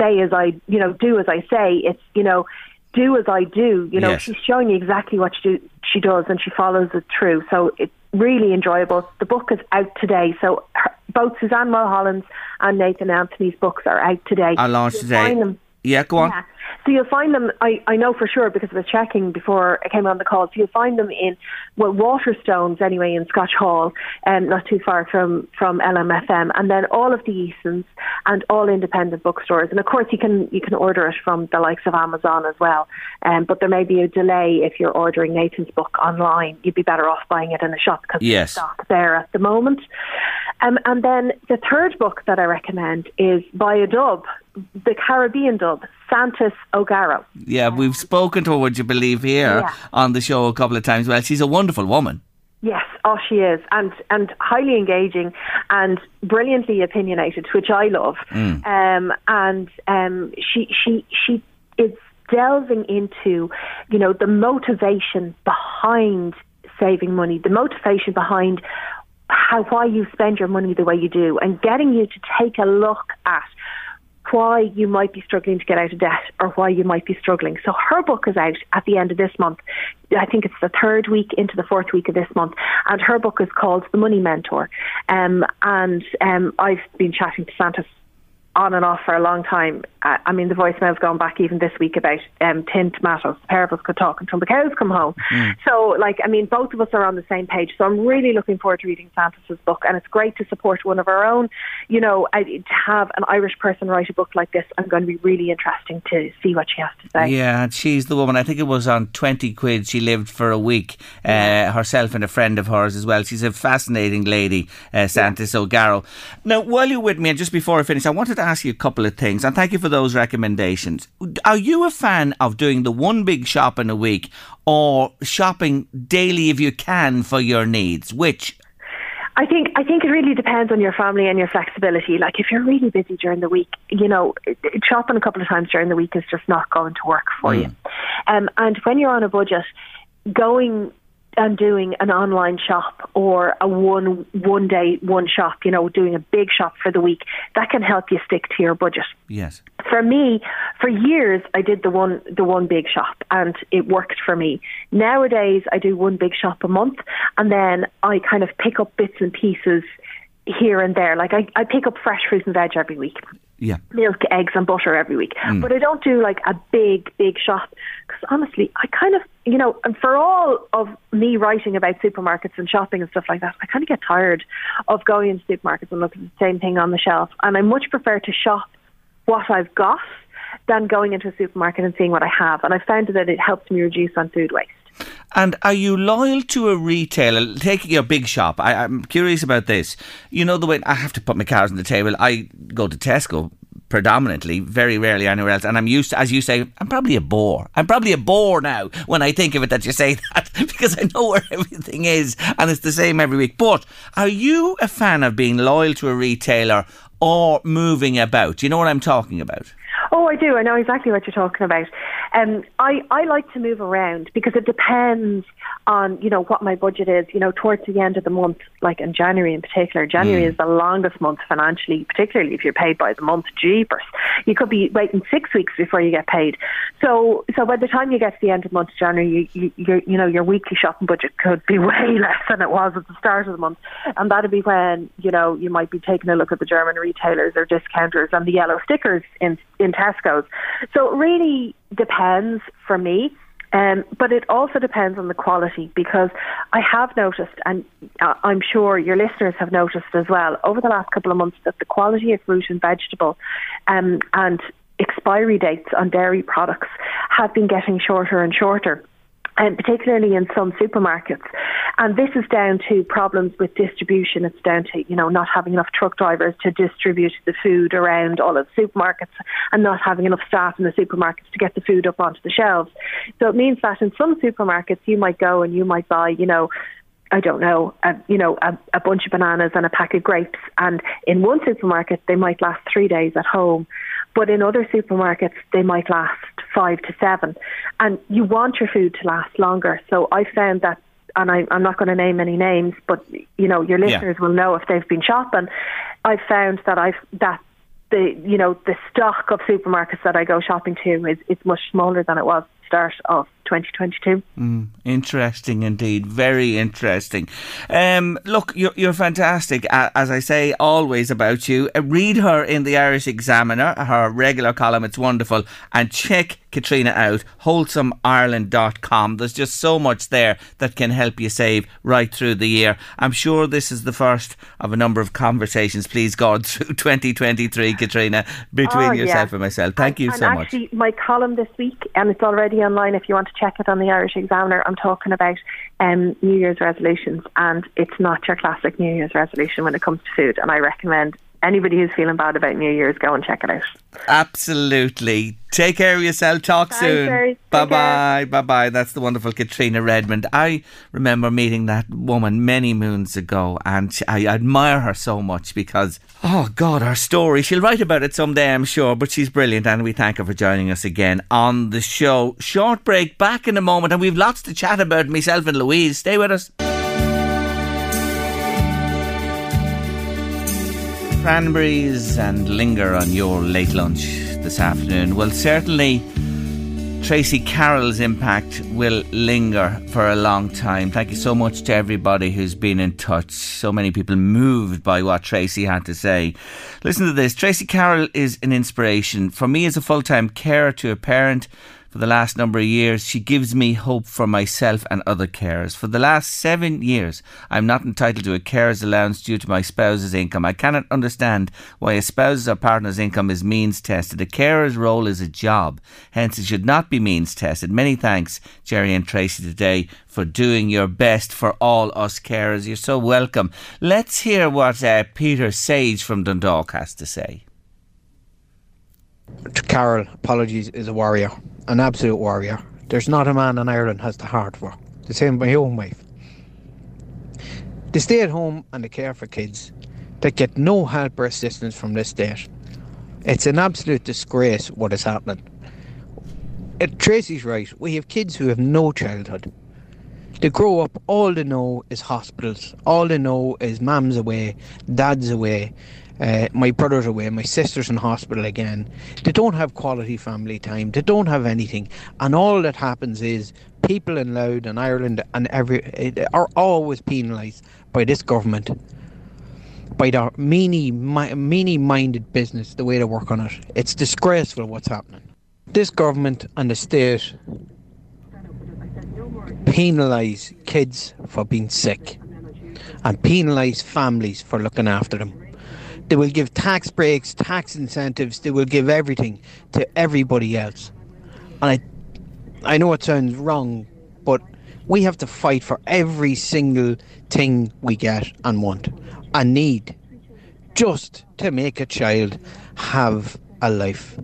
say as I you know do as I say. It's you know do as I do. You know Yes. she's showing you exactly what she do, she does and she follows it through. So it's really enjoyable. The book is out today. So her, both Suzanne Mulholland's and Nathan Anthony's books are out today. I launched today. Yeah, go on. yeah. So you'll find them, I, I know for sure because I was checking before I came on the call. So you'll find them in, well, Waterstones anyway, in Scotch Hall, um, not too far from, from LMFM. And then all of the Easons and all independent bookstores. And of course, you can you can order it from the likes of Amazon as well. Um, but there may be a delay if you're ordering Nathan's book online. You'd be better off buying it in a shop because Yes. there's stock there at the moment. Um, and then the third book that I recommend is by a dub, the Caribbean dub, Santis O'Garro. Yeah, we've spoken to her, would you believe, here Yeah. on the show a couple of times. Well, she's a wonderful woman. Yes, oh, she is, and and highly engaging and brilliantly opinionated, which I love. Um, and um, she she she is delving into, you know, the motivation behind saving money, the motivation behind how why you spend your money the way you do, and getting you to take a look at why you might be struggling to get out of debt or why you might be struggling. So her book is out at the end of this month. I think it's the third week into the fourth week of this month, and her book is called The Money Mentor. Um, and um, I've been chatting to Santis on and off for a long time. I, I mean, the voicemail's gone back even this week about um, tin tomatoes. The pair of us could talk until the cows come home. So, like, I mean, both of us are on the same page. So I'm really looking forward to reading Santis's book, and it's great to support one of our own. You know, I, to have an Irish person write a book like this, I'm going to be really interesting to see what she has to say. Yeah, and she's the woman. I think it was on 20 quid she lived for a week, uh, herself and a friend of hers as well. She's a fascinating lady, uh, Santis O'Garro. Now, while you're with me, and just before I finish, I wanted to ask you a couple of things, and thank you for those recommendations. Are you a fan of doing the one big shop in a week or shopping daily if you can for your needs? Which? I think I think it really depends on your family and your flexibility. Like if you're really busy during the week, you know, shopping a couple of times during the week is just not going to work for you. Um, and when you're on a budget, going and doing an online shop or a one one day one shop, you know, doing a big shop for the week, that can help you stick to your budget Yes. for me, for years I did the one the one big shop and it worked for me. Nowadays I do one big shop a month and then I kind of pick up bits and pieces here and there. Like I, I pick up fresh fruit and veg every week. Yeah. Milk, eggs, and butter every week. Mm. But I don't do like a big, big shop because honestly, I kind of, you know, and for all of me writing about supermarkets and shopping and stuff like that, I kind of get tired of going into supermarkets and looking at the same thing on the shelf. And I much prefer to shop what I've got than going into a supermarket and seeing what I have. And I found that it helps me reduce on food waste. And are you loyal to a retailer? Taking a big shop, I, I'm curious about this. You know the way I have to put my cards on the table. I go to Tesco predominantly, very rarely anywhere else, and I'm used to, as you say, I'm probably a bore. I'm probably a bore now when I think of it that you say that because I know where everything is and it's the same every week. But are you a fan of being loyal to a retailer or moving about? Do you know what I'm talking about? Oh, I do. I know exactly what you're talking about. Um, I, I like to move around because it depends on, you know, what my budget is, you know, towards the end of the month, like in January in particular. January mm. is the longest month financially, particularly if you're paid by the month. Jeepers. You could be waiting six weeks before you get paid. So, so by the time you get to the end of the month, of January, you, you, you know, your weekly shopping budget could be way less than it was at the start of the month. And that'd be when, you know, you might be taking a look at the German retailers or discounters and the yellow stickers in, in Tesco's. So it really depends for me. Um, but it also depends on the quality because I have noticed, and uh, I'm sure your listeners have noticed as well, over the last couple of months that the quality of fruit and vegetable um, and expiry dates on dairy products have been getting shorter and shorter and particularly in some supermarkets. And this is down to problems with distribution. It's down to, you know, not having enough truck drivers to distribute the food around all of the supermarkets and not having enough staff in the supermarkets to get the food up onto the shelves. So it means that in some supermarkets you might go and you might buy, you know, I don't know, a, you know, a, a bunch of bananas and a pack of grapes. And in one supermarket, they might last three days at home. But in other supermarkets, they might last five to seven. And you want your food to last longer. So I found that and I, am not going to name any names, but you know your listeners yeah. will know if they've been shopping. I've found that I've that the you know the stock of supermarkets that I go shopping to is is much smaller than it was start of 2022. Mm, interesting indeed, very interesting. Um, look, you're, you're fantastic, as I say always about you. Uh, read her in the Irish Examiner, her regular column, it's wonderful, and check Caitriona out, wholesomeIreland.com. There's just so much there that can help you save right through the year. I'm sure this is the first of a number of conversations, please God, through 2023, Caitriona, between oh, yourself yeah. and myself. Thank you so and much. Actually, my column this week, and it's already online if you want to check it on the Irish Examiner. I'm talking about um, New Year's resolutions, and it's not your classic New Year's resolution when it comes to food. And I recommend anybody who's feeling bad about New Year's, go and check it out. Absolutely. Take care of yourself. Talk Bye, soon. Bye bye. Bye bye. That's the wonderful Caitriona Redmond. I remember meeting that woman many moons ago and I admire her so much because, oh God, her story. She'll write about it someday, I'm sure, but she's brilliant and we thank her for joining us again on the show. Short break, back in a moment, and we've lots to chat about, myself and Louise. Stay with us. Cranberries and linger on your late lunch this afternoon? Well, certainly Tracy Carroll's impact will linger for a long time. Thank you so much to everybody who's been in touch. So many people moved by what Tracy had to say. Listen to this Tracy Carroll is an inspiration. For me, as a full time carer to a parent, for the last number of years, she gives me hope for myself and other carers. For the last seven years, I'm not entitled to a carer's allowance due to my spouse's income. I cannot understand why a spouse's or partner's income is means tested. A carer's role is a job, hence it should not be means tested. Many thanks, Jerry and Tracy, today for doing your best for all us carers. You're so welcome. Let's hear what uh, Peter Sage from Dundalk has to say. Carroll, apologies, is a warrior an absolute warrior. There's not a man in Ireland has the heart for. The same my own wife. They stay at home and they care for kids. They get no help or assistance from this state. It's an absolute disgrace what is happening. It, Tracy's right. We have kids who have no childhood. They grow up, all they know is hospitals. All they know is mum's away, dad's away, uh, my brother's away, my sister's in hospital again. They don't have quality family time. They don't have anything, and all that happens is people in Louth and Ireland and every are always penalised by this government, by their meany, meany-minded business, the way they work on it. It's disgraceful what's happening. This government and the state penalise kids for being sick and penalise families for looking after them. They will give tax breaks, tax incentives. They will give everything to everybody else. And I, I know it sounds wrong, but we have to fight for every single thing we get and want and need just to make a child have a life.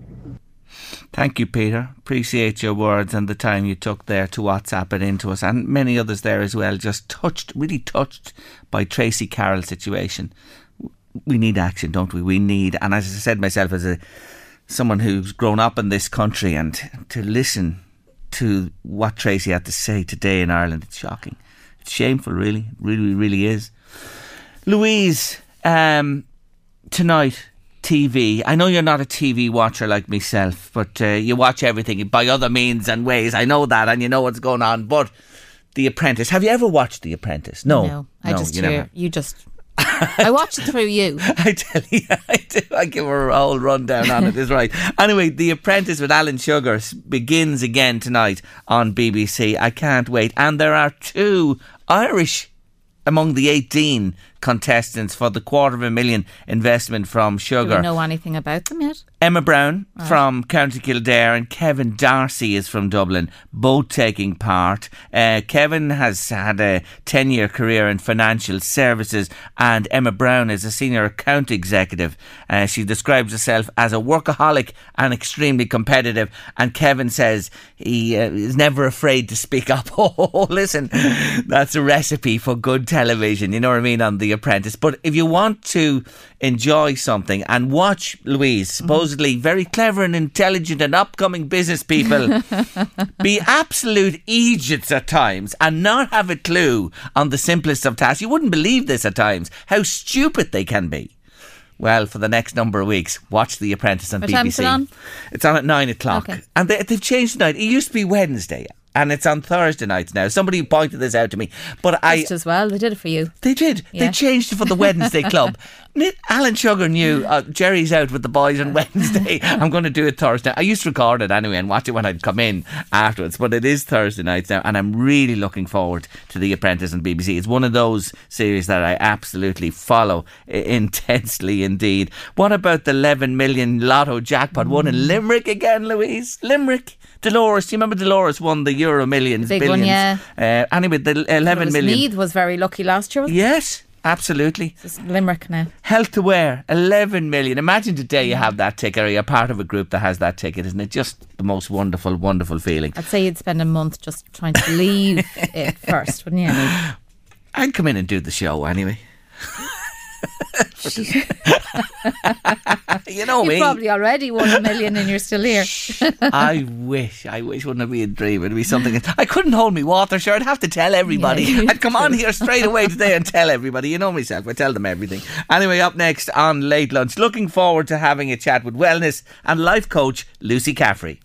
Thank you, Peter. Appreciate your words and the time you took there to WhatsApp it into us, and many others there as well. Just touched, really touched by Tracy Carroll's situation we need action, don't we? We need, and as I said myself as a someone who's grown up in this country and to listen to what Tracy had to say today in Ireland, it's shocking. It's shameful, really. It really, really is. Louise, um, tonight, TV. I know you're not a TV watcher like myself, but uh, you watch everything by other means and ways. I know that, and you know what's going on. But The Apprentice. Have you ever watched The Apprentice? No, no. I no, just you hear never. you just. I watch it through you. I tell you, I do. I give her a whole rundown on it. Is right. Anyway, The Apprentice with Alan Sugar begins again tonight on BBC. I can't wait. And there are two Irish among the 18 contestants for the quarter of a million investment from Sugar. Do we know anything about them yet? Emma Brown from County Kildare and Kevin Darcy is from Dublin, both taking part. Uh, Kevin has had a 10 year career in financial services, and Emma Brown is a senior account executive. Uh, she describes herself as a workaholic and extremely competitive. And Kevin says he uh, is never afraid to speak up. Oh, listen, that's a recipe for good television, you know what I mean, on The Apprentice. But if you want to enjoy something and watch Louise, mm-hmm. supposedly very clever and intelligent and upcoming business people, be absolute idiots at times and not have a clue on the simplest of tasks. You wouldn't believe this at times, how stupid they can be. Well, for the next number of weeks, watch The Apprentice on What BBC. it on? It's on at nine o'clock, Okay. and they, they've changed the night. It used to be Wednesday, and it's on Thursday nights now. Somebody pointed this out to me, but I Just as well. They did it for you. they did. They changed it for the Wednesday club. Alan Sugar knew uh, Jerry's out with the boys on Wednesday. I'm going to do it Thursday. I used to record it anyway and watch it when I'd come in afterwards, but it is Thursday nights now, and I'm really looking forward to The Apprentice on BBC. It's one of those series that I absolutely follow intensely indeed. What about the 11 million lotto jackpot won Mm. in Limerick again, Louise? Limerick. Dolores, do you remember Dolores won the Euro Millions? Big one, billions? Uh, anyway, the 11 It was million. Meath was very lucky last year. Yes, absolutely. It's Limerick now. Health Aware, 11 million. Imagine today you have that ticket or you're part of a group that has that ticket. Isn't it just the most wonderful, wonderful feeling? I'd say you'd spend a month just trying to leave it first, wouldn't you? I'd come in and do the show anyway. you know You me. probably already won a million and you're still here. I wish, I wish, wouldn't it be a dream? It'd be something. I couldn't hold me water, sure. I'd have to tell everybody. Yeah, I'd come on here straight away today and tell everybody. You know myself, I tell them everything. Anyway, up next on Late Lunch, looking forward to having a chat with wellness and life coach Lucy Caffrey.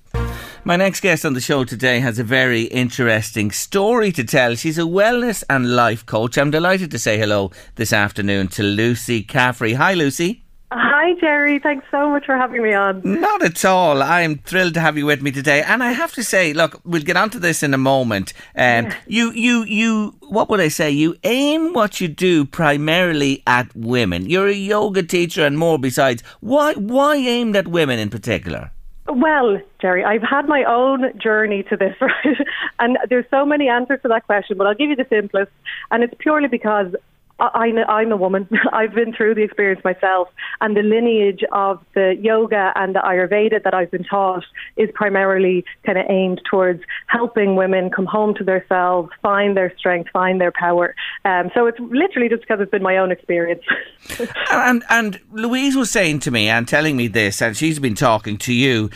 My next guest on the show today has a very interesting story to tell. She's a wellness and life coach. I'm delighted to say hello this afternoon to Lucy Caffrey. Hi, Lucy. Hi, Jerry. Thanks so much for having me on. Not at all. I'm thrilled to have you with me today, and I have to say, look, we'll get onto this in a moment. Um, You, you, you. What would I say? You aim what you do primarily at women. You're a yoga teacher and more besides. Why, why aimed at women in particular? Well, Jerry, I've had my own journey to this, right? And there's so many answers to that question, but I'll give you the simplest. And it's purely because I, I'm a woman. I've been through the experience myself, and the lineage of the yoga and the Ayurveda that I've been taught is primarily kind of aimed towards helping women come home to themselves, find their strength, find their power. Um, so it's literally just because it's been my own experience. And and Louise was saying to me and telling me this, and she's been talking to you.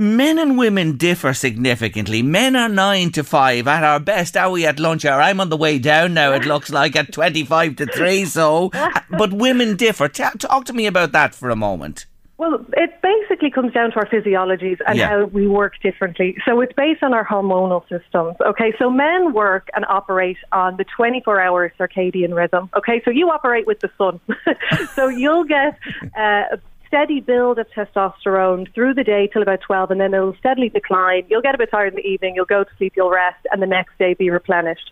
Men and women differ significantly. Men are nine to five. At our best, are we at lunch hour? I'm on the way down now. It looks like at twenty-five to three. So, but women differ. Ta talk to me about that for a moment. Well, it basically comes down to our physiologies and Yeah. how we work differently. So it's based on our hormonal systems. Okay, so men work and operate on the 24 hour circadian rhythm. Okay, so you operate with the sun. so you'll get uh, steady build of testosterone through the day till about 12, and then it'll steadily decline. You'll get a bit tired in the evening, you'll go to sleep, you'll rest, and the next day be replenished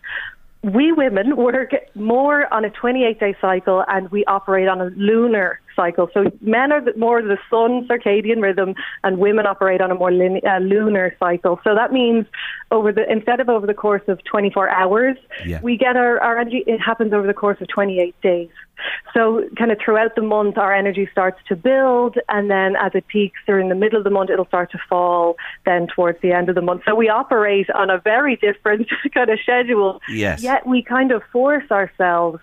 we women work more on a 28 day cycle and we operate on a lunar cycle. So men are the, more the sun circadian rhythm and women operate on a more lin, uh, lunar cycle. So that means over the instead of over the course of 24 hours, Yeah. we get our, our energy, it happens over the course of 28 days. So kind of throughout the month, our energy starts to build, and then as it peaks during the middle of the month, it'll start to fall. Then towards the end of the month, so we operate on a very different kind of schedule. Yes. Yet we kind of force ourselves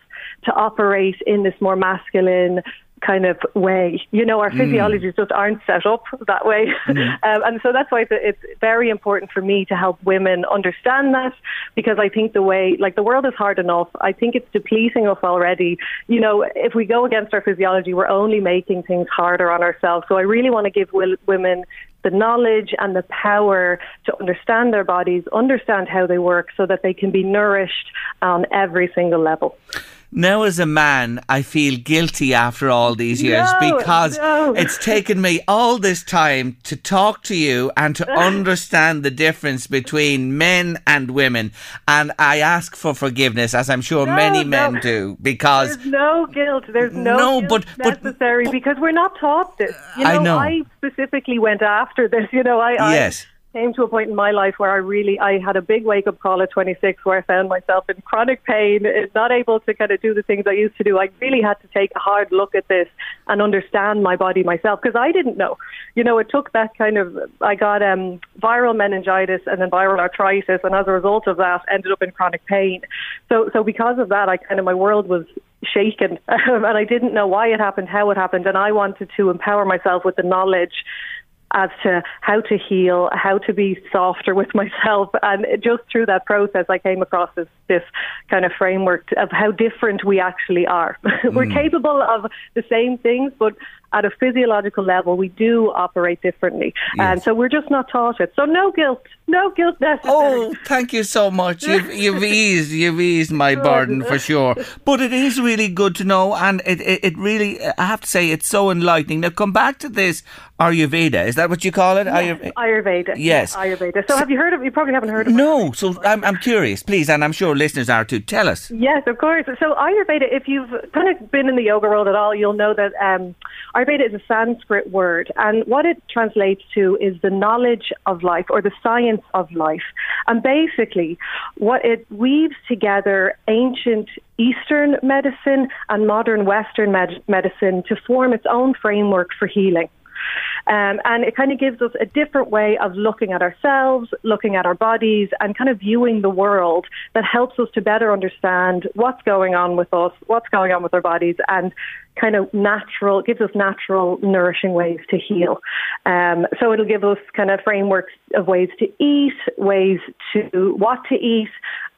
to operate in this more masculine kind of way. You know, our Mm. physiologies just aren't set up that way. um, and so that's why it's, it's very important for me to help women understand that because I think the way, like the world is hard enough. I think it's depleting us already. You know, if we go against our physiology, we're only making things harder on ourselves. So I really want to give women the knowledge and the power to understand their bodies, understand how they work so that they can be nourished on every single level. Now, as a man, I feel guilty after all these years No, because no. it's taken me all this time to talk to you and to understand the difference between men and women. And I ask for forgiveness, as I'm sure No, many men do, because There's no guilt. There's no, No, guilt but- but- necessary because we're not taught this. You I know, know. I specifically went after this. You know, I, Yes. I came to a point in my life where I really I had a big wake up call at 26 where I found myself in chronic pain, eh, not able to kind of do the things I used to do. I really had to take a hard look at this and understand my body myself because I didn't know. You know, it took that kind of I got um, viral meningitis and then viral arthritis, and as a result of that, ended up in chronic pain. So so because of that, I kind of my world was shaken um, and I didn't know why it happened, how it happened, and I wanted to empower myself with the knowledge as to how to heal, how to be softer with myself. And just through that process, I came across this, this kind of framework of how different we actually are. We're mm. capable of the same things, but at a physiological level, we do operate differently. And so we're just not taught it. So no guilt, no guilt necessary. Oh, thank you so much. You've, you've eased you've eased my burden for sure. But it is really good to know, and it, it, it really I have to say it's so enlightening. Now come back to this Ayurveda. Is that what you call it? Ayurveda. Ayurveda. Yes. Ayurveda. So have you heard of You probably haven't heard of it. No, so I'm, I'm curious, please, and I'm sure listeners are too. Tell us. Yes, of course. So Ayurveda, if you've kind of been in the yoga world at all, you'll know that um, Ayurveda is a Sanskrit word, and what it translates to is the knowledge of life or the science of life. And basically, what it weaves together ancient Eastern medicine and modern Western med- medicine to form its own framework for healing. Um, and it kind of gives us a different way of looking at ourselves, looking at our bodies, and kind of viewing the world that helps us to better understand what's going on with us, what's going on with our bodies, and kind of natural, gives us natural, nourishing ways to heal. Um, so it'll give us kind of frameworks of ways to eat, ways to what to eat,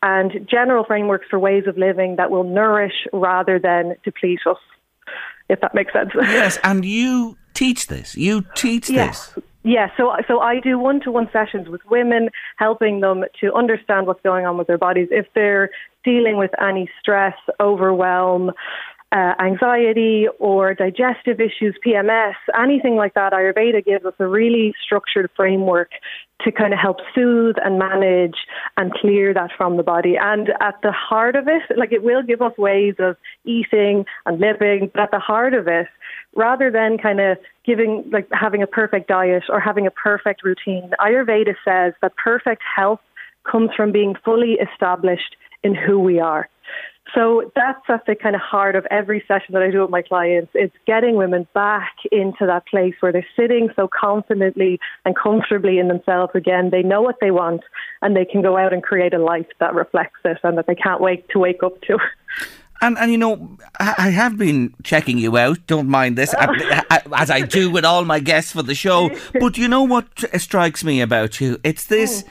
and general frameworks for ways of living that will nourish rather than deplete us, if that makes sense. Yes, and you teach this. You teach Yes. this. Yeah, so so I do one to one sessions with women, helping them to understand what's going on with their bodies. If they're dealing with any stress, overwhelm, uh, anxiety, or digestive issues, PMS, anything like that, Ayurveda gives us a really structured framework to kind of help soothe and manage and clear that from the body. And at the heart of it, like it will give us ways of eating and living, but at the heart of it, rather than kind of giving like having a perfect diet or having a perfect routine ayurveda says that perfect health comes from being fully established in who we are so that's at the kind of heart of every session that I do with my clients. It's getting women back into that place where they're sitting so confidently and comfortably in themselves again. They know what they want and they can go out and create a life that reflects it and that they can't wait to wake up to. And, and you know, I I have been checking you out. Don't mind this, as I do with all my guests for the show. But you know what strikes me about you? It's this mm.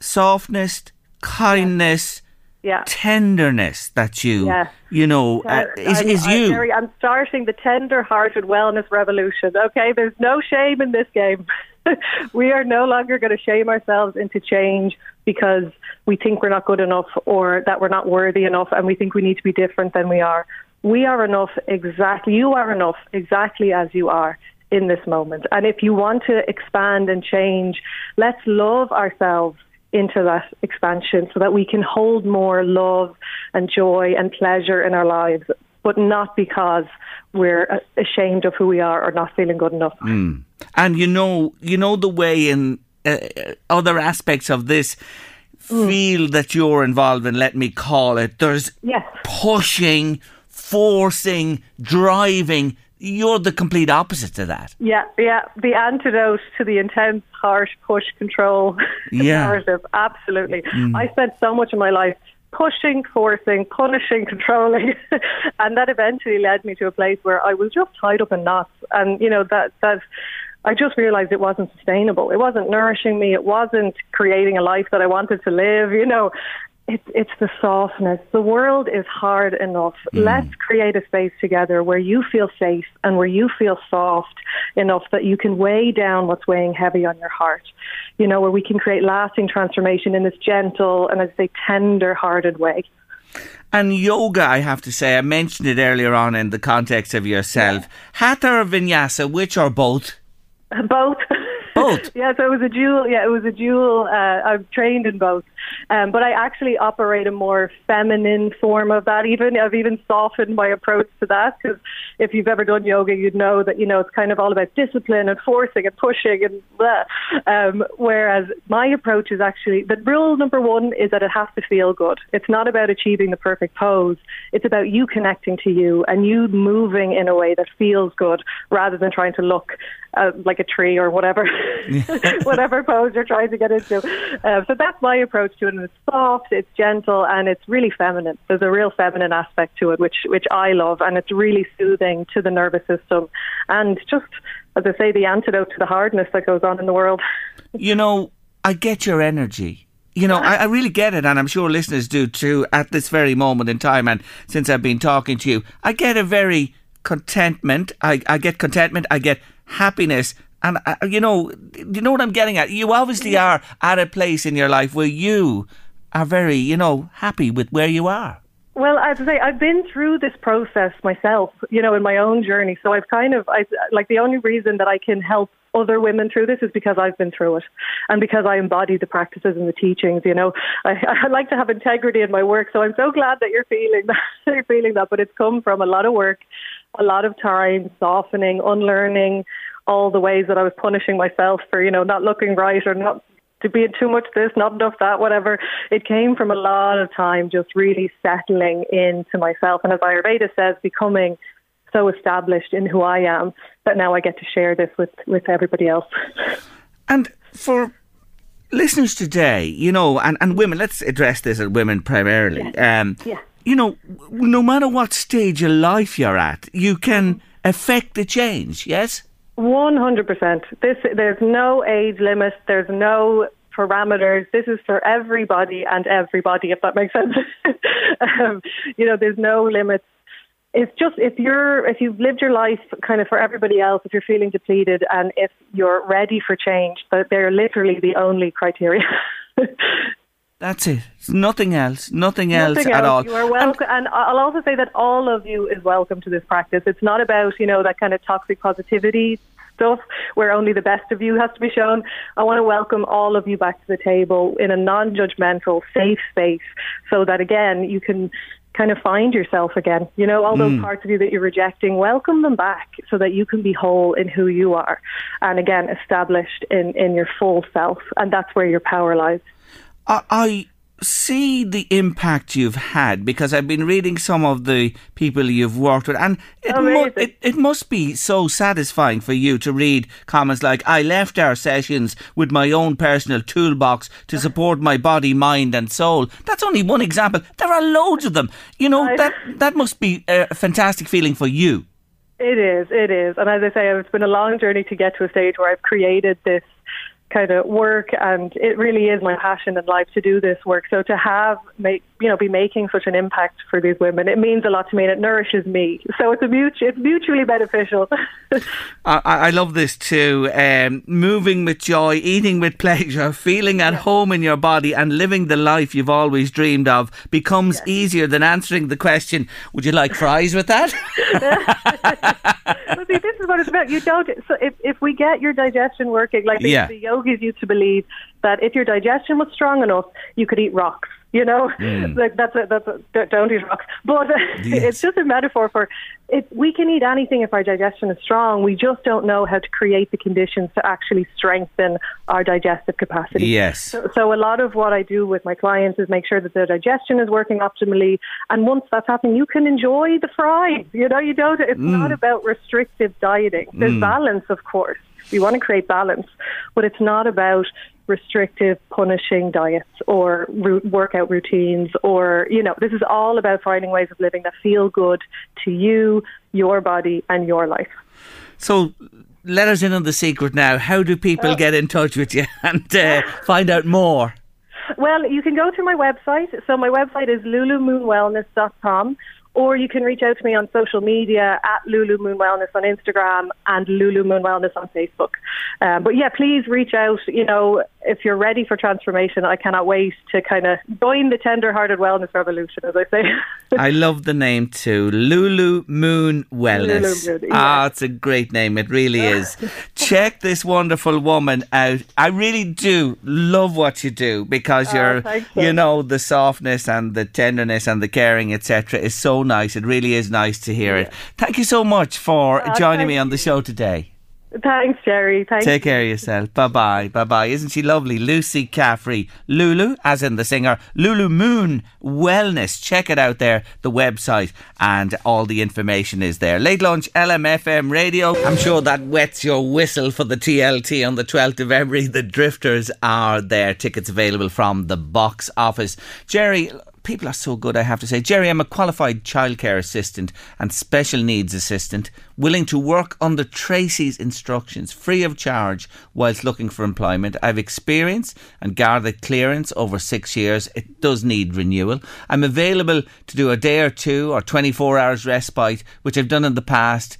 softness, kindness, Yeah. tenderness that you, Yes. you know, uh, is, I'm, is I'm, you. Mary, I'm starting the tender-hearted wellness revolution. Okay, there's no shame in this game. we are no longer going to shame ourselves into change because we think we're not good enough or that we're not worthy enough, and we think we need to be different than we are. We are enough exactly. You are enough exactly as you are in this moment. And if you want to expand and change, let's love ourselves into that expansion so that we can hold more love and joy and pleasure in our lives, but not because we're ashamed of who we are or not feeling good enough. And you know, you know the way in uh, uh, other aspects of this field that you're involved in. Let me call it. There's Yes. pushing, forcing, driving. You're the complete opposite to that. Yeah, yeah. The antidote to the intense, harsh push control Yeah. narrative. Absolutely. Mm. I spent so much of my life pushing, forcing, punishing, controlling, and that eventually led me to a place where I was just tied up in knots. And you know that that I just realized it wasn't sustainable. It wasn't nourishing me. It wasn't creating a life that I wanted to live. You know, it's it's the softness. The world is hard enough. Mm. Let's create a space together where you feel safe and where you feel soft enough that you can weigh down what's weighing heavy on your heart. You know, where we can create lasting transformation in this gentle and as say tender hearted way. And yoga, I have to say, I mentioned it earlier on in the context of yourself. Hatha or vinyasa, which or both? Both. Both. yeah, so it was a dual. Yeah, it was a dual. Uh, I've trained in both, um, but I actually operate a more feminine form of that. Even I've even softened my approach to that because if you've ever done yoga, you'd know that you know it's kind of all about discipline and forcing and pushing and blah. Um, whereas my approach is actually the rule number one is that it has to feel good. It's not about achieving the perfect pose. It's about you connecting to you and you moving in a way that feels good rather than trying to look uh, like a tree or whatever, whatever pose you're trying to get into. Uh, so that's my approach to it. And it's soft, it's gentle, and it's really feminine. There's a real feminine aspect to it, which which I love, and it's really soothing to the nervous system, and just as I say, the antidote to the hardness that goes on in the world. You know, I get your energy. You know, I, I really get it, and I'm sure listeners do too at this very moment in time. And since I've been talking to you, I get a very contentment. I, I get contentment. I get happiness. And, uh, you know, you know what I'm getting at? You obviously are at a place in your life where you are very, you know, happy with where you are. Well, as I say, I've been through this process myself, you know, in my own journey. So I've kind of, I like the only reason that I can help other women through this is because I've been through it, and because I embody the practices and the teachings. You know, I, I like to have integrity in my work. So I'm so glad that you're feeling that. you're feeling that, but it's come from a lot of work, a lot of time, softening, unlearning all the ways that I was punishing myself for, you know, not looking right or not to being too much this, not enough that, whatever. It came from a lot of time just really settling into myself. And as Ayurveda says, becoming so established in who I am that now I get to share this with, with everybody else. And for listeners today, you know, and, and women, let's address this at women primarily. Um, Yeah. You know, no matter what stage of life you're at, you can affect the change, yes? One hundred percent. This there's no age limit. There's no parameters. This is for everybody and everybody, if that makes sense. um, you know, there's no limits. It's just if you're if you've lived your life kind of for everybody else, if you're feeling depleted and if you're ready for change, that they're literally the only criteria. That's it. It's nothing else. Nothing else Nothing at else. all. You are welcome, and, I'll also say that all of you is welcome to this practice. It's not about you know that kind of toxic positivity stuff where only the best of you has to be shown. I want to welcome all of you back to the table in a non-judgmental, safe space, so that again you can kind of find yourself again. You know, all those mm. parts of you that you're rejecting, welcome them back so that you can be whole in who you are, and again established in in your full self, and that's where your power lies. I, I see the impact you've had because I've been reading some of the people you've worked with, and it, mu- it, it must be so satisfying for you to read comments like, I left our sessions with my own personal toolbox to support my body, mind, and soul. That's only one example. There are loads of them. You know, that, that must be a fantastic feeling for you. It is, it is. And as I say, it's been a long journey to get to a stage where I've created this kind of work and it really is my passion in life to do this work. So to have make you know, be making such an impact for these women, it means a lot to me and it nourishes me. So it's a mutual it's mutually beneficial. I, I love this too. Um, moving with joy, eating with pleasure, feeling at home in your body, and living the life you've always dreamed of becomes easier than answering the question, Would you like fries with that? Well, see, this is what it's about. You don't. So if if we get your digestion working, like the, Yeah. the yogis used to believe that if your digestion was strong enough, you could eat rocks. You know, mm. like that's a, that's a, don't- don't eat rocks. But Yes. it's just a metaphor for it. We can eat anything if our digestion is strong. We just don't know how to create the conditions to actually strengthen our digestive capacity. yes. So, so a lot of what I do with my clients is make sure that their digestion is working optimally. And once that's happening, you can enjoy the fries. You know, you don't. It's mm. not about restrictive dieting. There's mm. balance, of course. We want to create balance, but it's not about restrictive, punishing diets or ru- workout routines, or, you know, this is all about finding ways of living that feel good to you, your body, and your life. So, let us in on the secret now. How do people get in touch with you and uh, find out more? Well, you can go to my website. So my website is lulumoonwellness.com or you can reach out to me on social media at Lulu Moon Wellness on Instagram and Lulu Moon Wellness on Facebook. Um, but yeah, please reach out. You know, if you're ready for transformation, I cannot wait to kind of join the tender-hearted wellness revolution, as I say. I love the name too, Lulu Moon Wellness. Lulu Moon, Ah, yeah. it's a great name. It really is. Check this wonderful woman out. I really do love what you do because you're, Oh, you. you know, the softness and the tenderness and the caring, etc., is so nice. It really is nice to hear it. Thank you so much for Ah, joining me on the show today. Thanks, Jerry. Thanks. Take care of yourself. Bye bye. Bye bye. Isn't she lovely? Lucy Caffrey. Lulu, as in the singer, Lulu Moon Wellness. Check it out there, the website, and all the information is there. Late lunch, LMFM radio. I'm sure that wets your whistle for the TLT on the 12th of February. The Drifters are there. Tickets available from the box office. Jerry, people are so good, I have to say. Jerry, I'm a qualified childcare assistant and special needs assistant, willing to work under Tracy's instructions, free of charge, whilst looking for employment. I've experience and gathered clearance over six years. It does need renewal. I'm available to do a day or two or 24 hours respite, which I've done in the past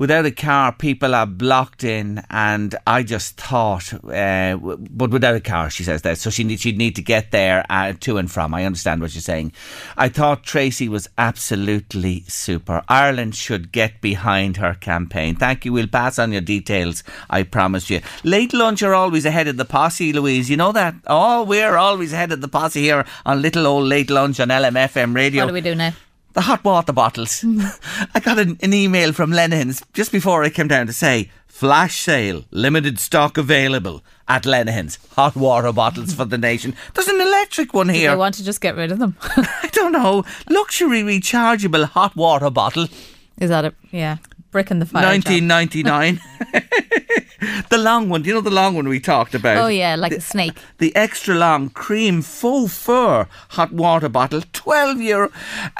without a car, people are blocked in, and I just thought, uh, but without a car, she says that, so she need, she'd need to get there uh, to and from. I understand what you're saying. I thought Tracy was absolutely super. Ireland should get behind her campaign. Thank you. We'll pass on your details. I promise you. Late lunch are always ahead of the posse, Louise. You know that? Oh, we're always ahead of the posse here on little old late lunch on LMFM radio What do we do now? The hot water bottles. I got an, an email from Lenihan's just before I came down to say flash sale, limited stock available at Lenihan's. Hot water bottles for the nation. There's an electric one Do here. they want to just get rid of them? I don't know. Luxury rechargeable hot water bottle. Is that it? Yeah. Brick in the fire. 1999. the long one. Do you know the long one we talked about? Oh, yeah, like a snake. the extra long cream faux fur hot water bottle, 12 euro.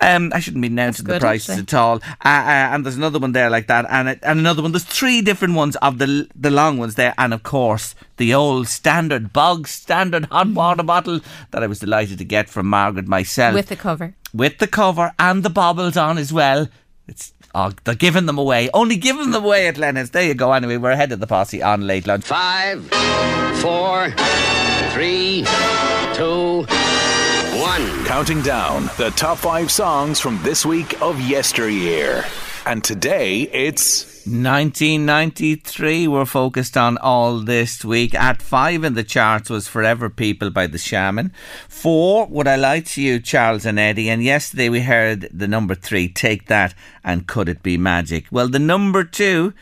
Um, I shouldn't be announcing the prices actually. at all. Uh, uh, and there's another one there like that, and, it, and another one. There's three different ones of the the long ones there, and of course the old standard bog standard hot water bottle that I was delighted to get from Margaret myself With the cover. with the cover and the bobbles on as well. It's oh, they're giving them away. Only giving them away at Lennon's. There you go. Anyway, we're ahead of the posse on late lunch. Five, four, three, two, one. Counting down the top five songs from this week of yesteryear. And today it's 1993 we're focused on all this week. At five in the charts was forever people by the Shamen. Four would i lie to you charles and eddie. And yesterday we heard the number three take that and could it be magic? Well the number two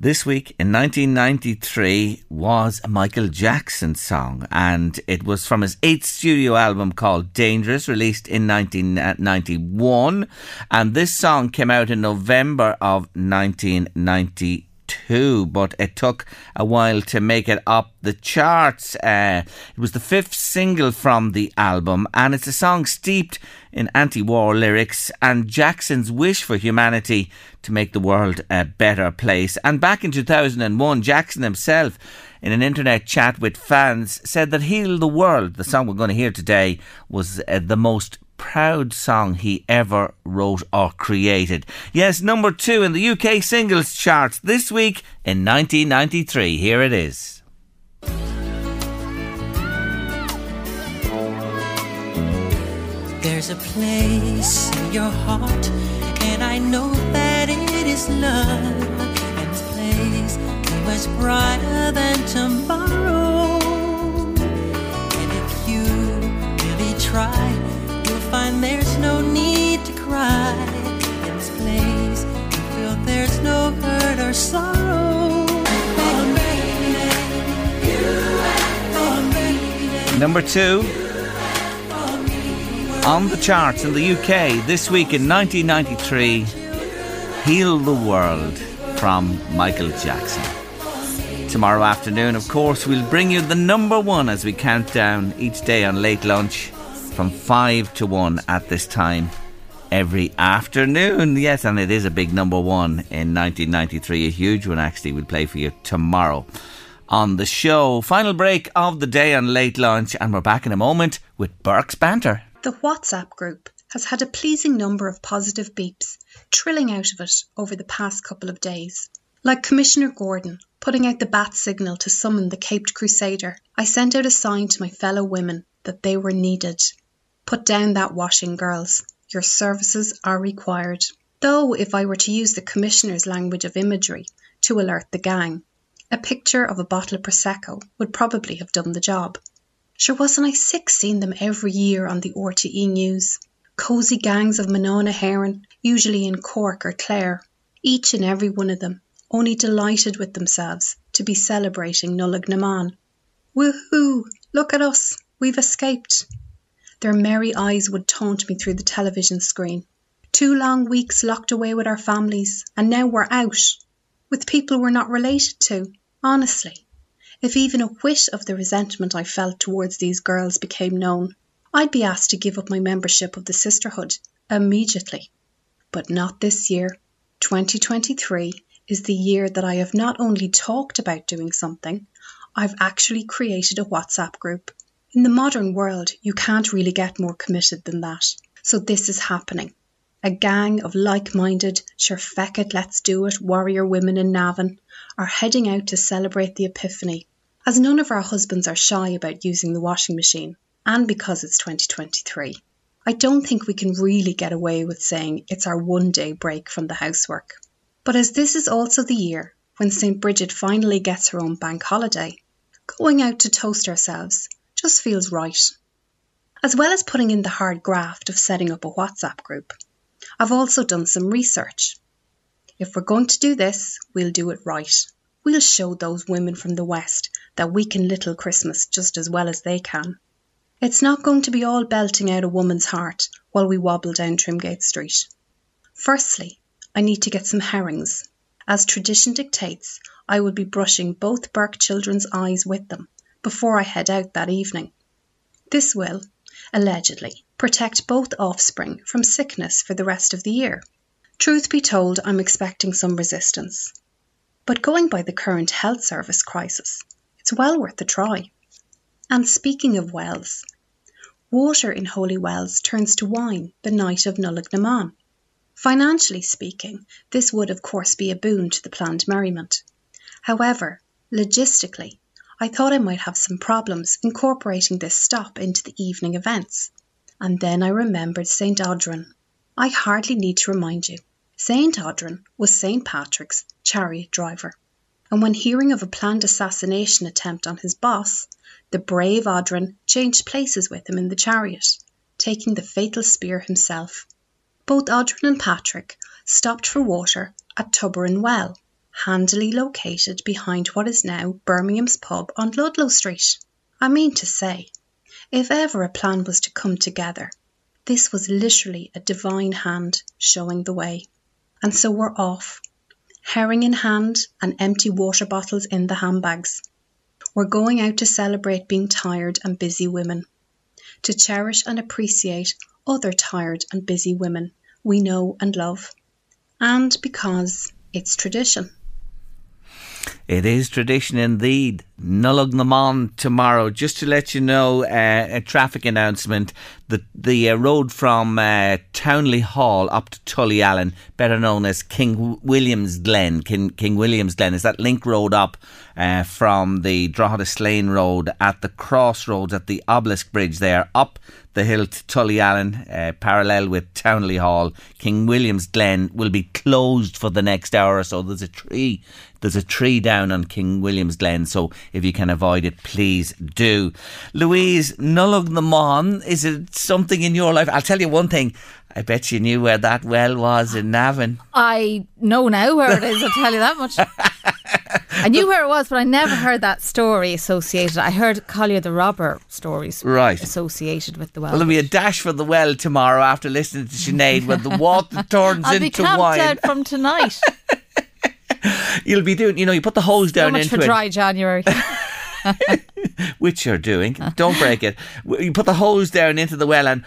this week in 1993 was a Michael Jackson song, and it was from his eighth studio album called Dangerous, released in 1991. And this song came out in November of 1992, but it took a while to make it up the charts. Uh, it was the fifth single from the album, and it's a song steeped in anti war lyrics and Jackson's wish for humanity to make the world a better place. And back in 2001, Jackson himself, in an internet chat with fans, said that Heal the World, the song we're going to hear today, was uh, the most proud song he ever wrote or created. Yes, number two in the UK singles chart this week in 1993. Here it is. There's a place in your heart, and I know that it is love. And this place is much brighter than tomorrow. And if you really try, there's no need to cry. In this place, you feel there's no hurt or sorrow. Number two on the charts in the UK this week in 1993 Heal the World from Michael Jackson. Tomorrow afternoon, of course, we'll bring you the number one as we count down each day on late lunch from 5 to 1 at this time every afternoon. Yes, and it is a big number one in 1993, a huge one actually. We'll play for you tomorrow on the show. Final break of the day on late lunch, and we're back in a moment with Burke's Banter. The WhatsApp group has had a pleasing number of positive beeps trilling out of it over the past couple of days. Like Commissioner Gordon putting out the bat signal to summon the caped crusader, I sent out a sign to my fellow women that they were needed. Put down that washing, girls. Your services are required. Though, if I were to use the Commissioner's language of imagery to alert the gang, a picture of a bottle of Prosecco would probably have done the job. Sure wasn't I sick seeing them every year on the RTE news? Cosy gangs of mná na hÉireann, usually in Cork or Clare, each and every one of them only delighted with themselves to be celebrating Nollaig na mBan. Woohoo! Look at us! We've escaped! Their merry eyes would taunt me through the television screen. Two long weeks locked away with our families, and now we're out with people we're not related to. Honestly, if even a whit of the resentment I felt towards these girls became known, I'd be asked to give up my membership of the sisterhood immediately. But not this year. 2023 is the year that I have not only talked about doing something, I've actually created a WhatsApp group. In the modern world, you can't really get more committed than that. So this is happening. A gang of like minded, sure feck it, let's do it warrior women in Navan are heading out to celebrate the Epiphany. As none of our husbands are shy about using the washing machine, and because it's 2023, I don't think we can really get away with saying it's our one day break from the housework. But as this is also the year when St. Bridget finally gets her own bank holiday, going out to toast ourselves just feels right. As well as putting in the hard graft of setting up a WhatsApp group, I've also done some research. If we're going to do this, we'll do it right. We'll show those women from the West that we can little Christmas just as well as they can. It's not going to be all belting out a woman's heart while we wobble down Trimgate Street. Firstly, I need to get some herrings. As tradition dictates, I will be brushing both Burke children's eyes with them before I head out that evening. This will, allegedly, protect both offspring from sickness for the rest of the year. Truth be told, I'm expecting some resistance. But going by the current health service crisis, it's well worth a try. And speaking of wells, water in holy wells turns to wine the night of Nollaig na mBan. Financially speaking, this would of course be a boon to the planned merriment. However, logistically, I thought I might have some problems incorporating this stop into the evening events. And then I remembered St. Audran. I hardly need to remind you. St. Audran was St. Patrick's chariot driver. And when hearing of a planned assassination attempt on his boss, the brave Audran changed places with him in the chariot, taking the fatal spear himself. Both Audran and Patrick stopped for water at Tuberin Well, handily located behind what is now Birmingham's pub on Ludlow Street. I mean to say, if ever a plan was to come together, this was literally a divine hand showing the way. And so we're off, herring in hand and empty water bottles in the handbags. We're going out to celebrate being tired and busy women, to cherish and appreciate other tired and busy women we know and love, and because it's tradition. It is tradition indeed. Nollaig na mBan tomorrow. Just to let you know, uh, a traffic announcement: the the uh, road from uh, Townley Hall up to Tullyallen, better known as King William's Glen, King, King William's Glen, is that link road up uh, from the Drogheda Slane Road at the crossroads at the Obelisk Bridge there, up the hill to Tullyallen, uh, parallel with Townley Hall. King William's Glen will be closed for the next hour or so. There's a tree there's a tree down on King William's Glen, so if you can avoid it, please do. Louise, Nollaig na mBan, is it something in your life? I'll tell you one thing. I bet you knew where that well was in Navan. I know now where it is, I'll tell you that much. I knew where it was, but I never heard that story associated. I heard Collier the robber stories right. associated with the well. Well, there'll be a dash for the well tomorrow after listening to Sinead when the water turns I'll into be wine. out from tonight. You'll be doing, you know, you put the hose So down much into for it, dry January. Which you're doing. Don't break it. You put the hose down into the well and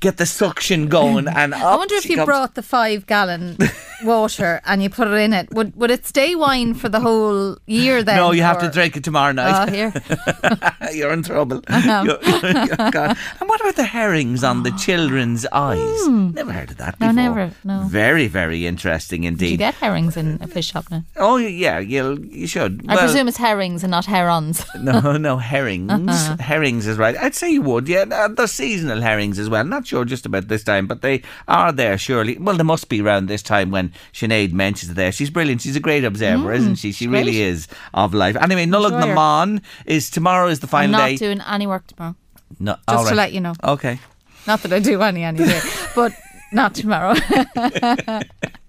get the suction going. And I wonder if you comes. brought the five gallon water and you put it in it. Would would it stay wine for the whole year then? No, you have to drink it tomorrow night. Oh, here. You're in trouble. You're- you're gone. and what about the herrings on the children's eyes? Hmm. Never heard of that. No, before. never, no. Very, very interesting indeed. you get herrings in a fish shop now? oh, yeah, you'll, you should. I Well, presume it's herrings and not herons. No, no, herrings. Uh-huh. Herrings is right. I'd say you would, yeah. Uh, There's seasonal herrings as well. Not sure just about this time, but they are there, surely. Well, they must be around this time when Sinead mentions it there. She's brilliant. She's a great observer, isn't she? She Mm, great. really is of life. Anyway, Nullag her. Naman is tomorrow is the I'm final not day. doing any work tomorrow. no, Just to let you know. Okay. Not that I do any any day, but not tomorrow.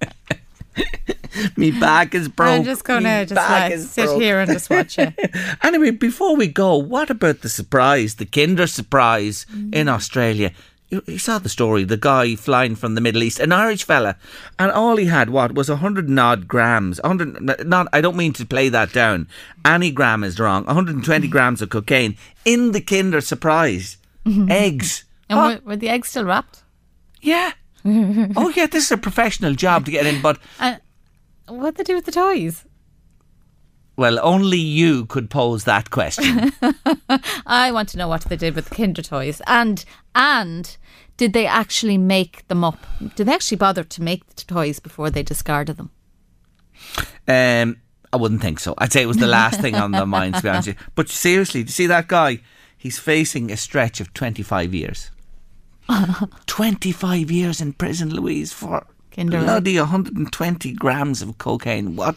Me back is broke. I'm just gonna Me just like sit broke. here and just watch you. Anyway, before we go, what about the surprise, the Kinder surprise Mm. in Australia? You, you saw the story, the guy flying from the Middle East, an Irish fella, and all he had, what, was a hundred and odd grams. 100, not, I don't mean to play that down. Any gram is wrong. 120 grams of cocaine in the Kinder surprise. Eggs. And were, were the eggs still wrapped? yeah. oh, yeah, this is a professional job to get in, but, Uh, what they do with the toys? well, only you could pose that question. I want to know what they did with the Kinder toys, and and did they actually make them up? Did they actually bother to make the toys before they discarded them? Um, I wouldn't think so. I'd say it was the last thing on their minds, to be honest with you. But seriously, do you see that guy? He's facing a stretch of 25 years. 25 years in prison, Louise, for Kinder bloody 120 grams of cocaine. What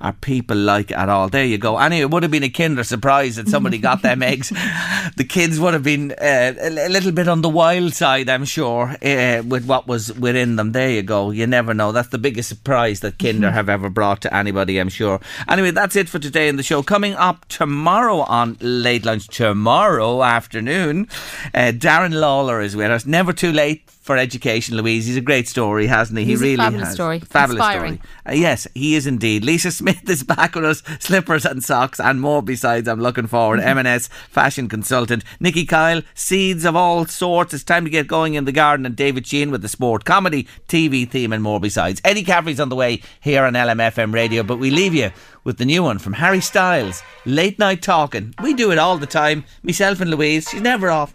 are people like at all? There you go. Anyway, it would have been a kinder surprise that somebody got them eggs. The kids would have been uh, a a little bit on the wild side, I'm sure, uh, with what was within them. There you go. You never know. That's the biggest surprise that Kinder have ever brought to anybody, I'm sure. Anyway, that's it for today in the show. Coming up tomorrow on Late Lunch, tomorrow afternoon, uh, Darren Lawler is with us. Never too late for education, Louise. He's a great story, hasn't he? He's he really fabulous has. story. Fabulous Inspiring. story. Uh, yes, he is indeed. Lisa Smith is back with us. Slippers and socks and more besides. I'm looking forward. M&S fashion consultant. Nikki Kyle, seeds of all sorts. It's time to get going in the garden. And David Sheehan with the sport, comedy, TV theme and more besides. Eddie Caffrey's on the way here on LMFM radio. But we leave you with the new one from Harry Styles. Late night talking. We do it all the time. Myself and Louise. She's never off.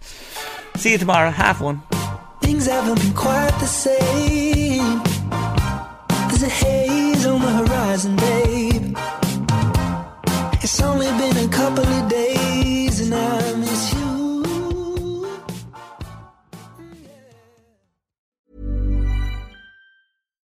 See you tomorrow. Half one. Things haven't been quite the same. There's a haze on the horizon, babe. It's only been a couple of days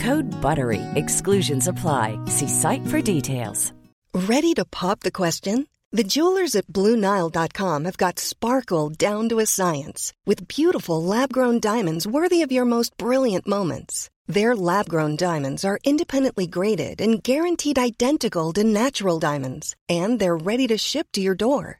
Code BUTTERY. Exclusions apply. See site for details. Ready to pop the question? The jewelers at BlueNile.com have got sparkle down to a science with beautiful lab grown diamonds worthy of your most brilliant moments. Their lab grown diamonds are independently graded and guaranteed identical to natural diamonds, and they're ready to ship to your door.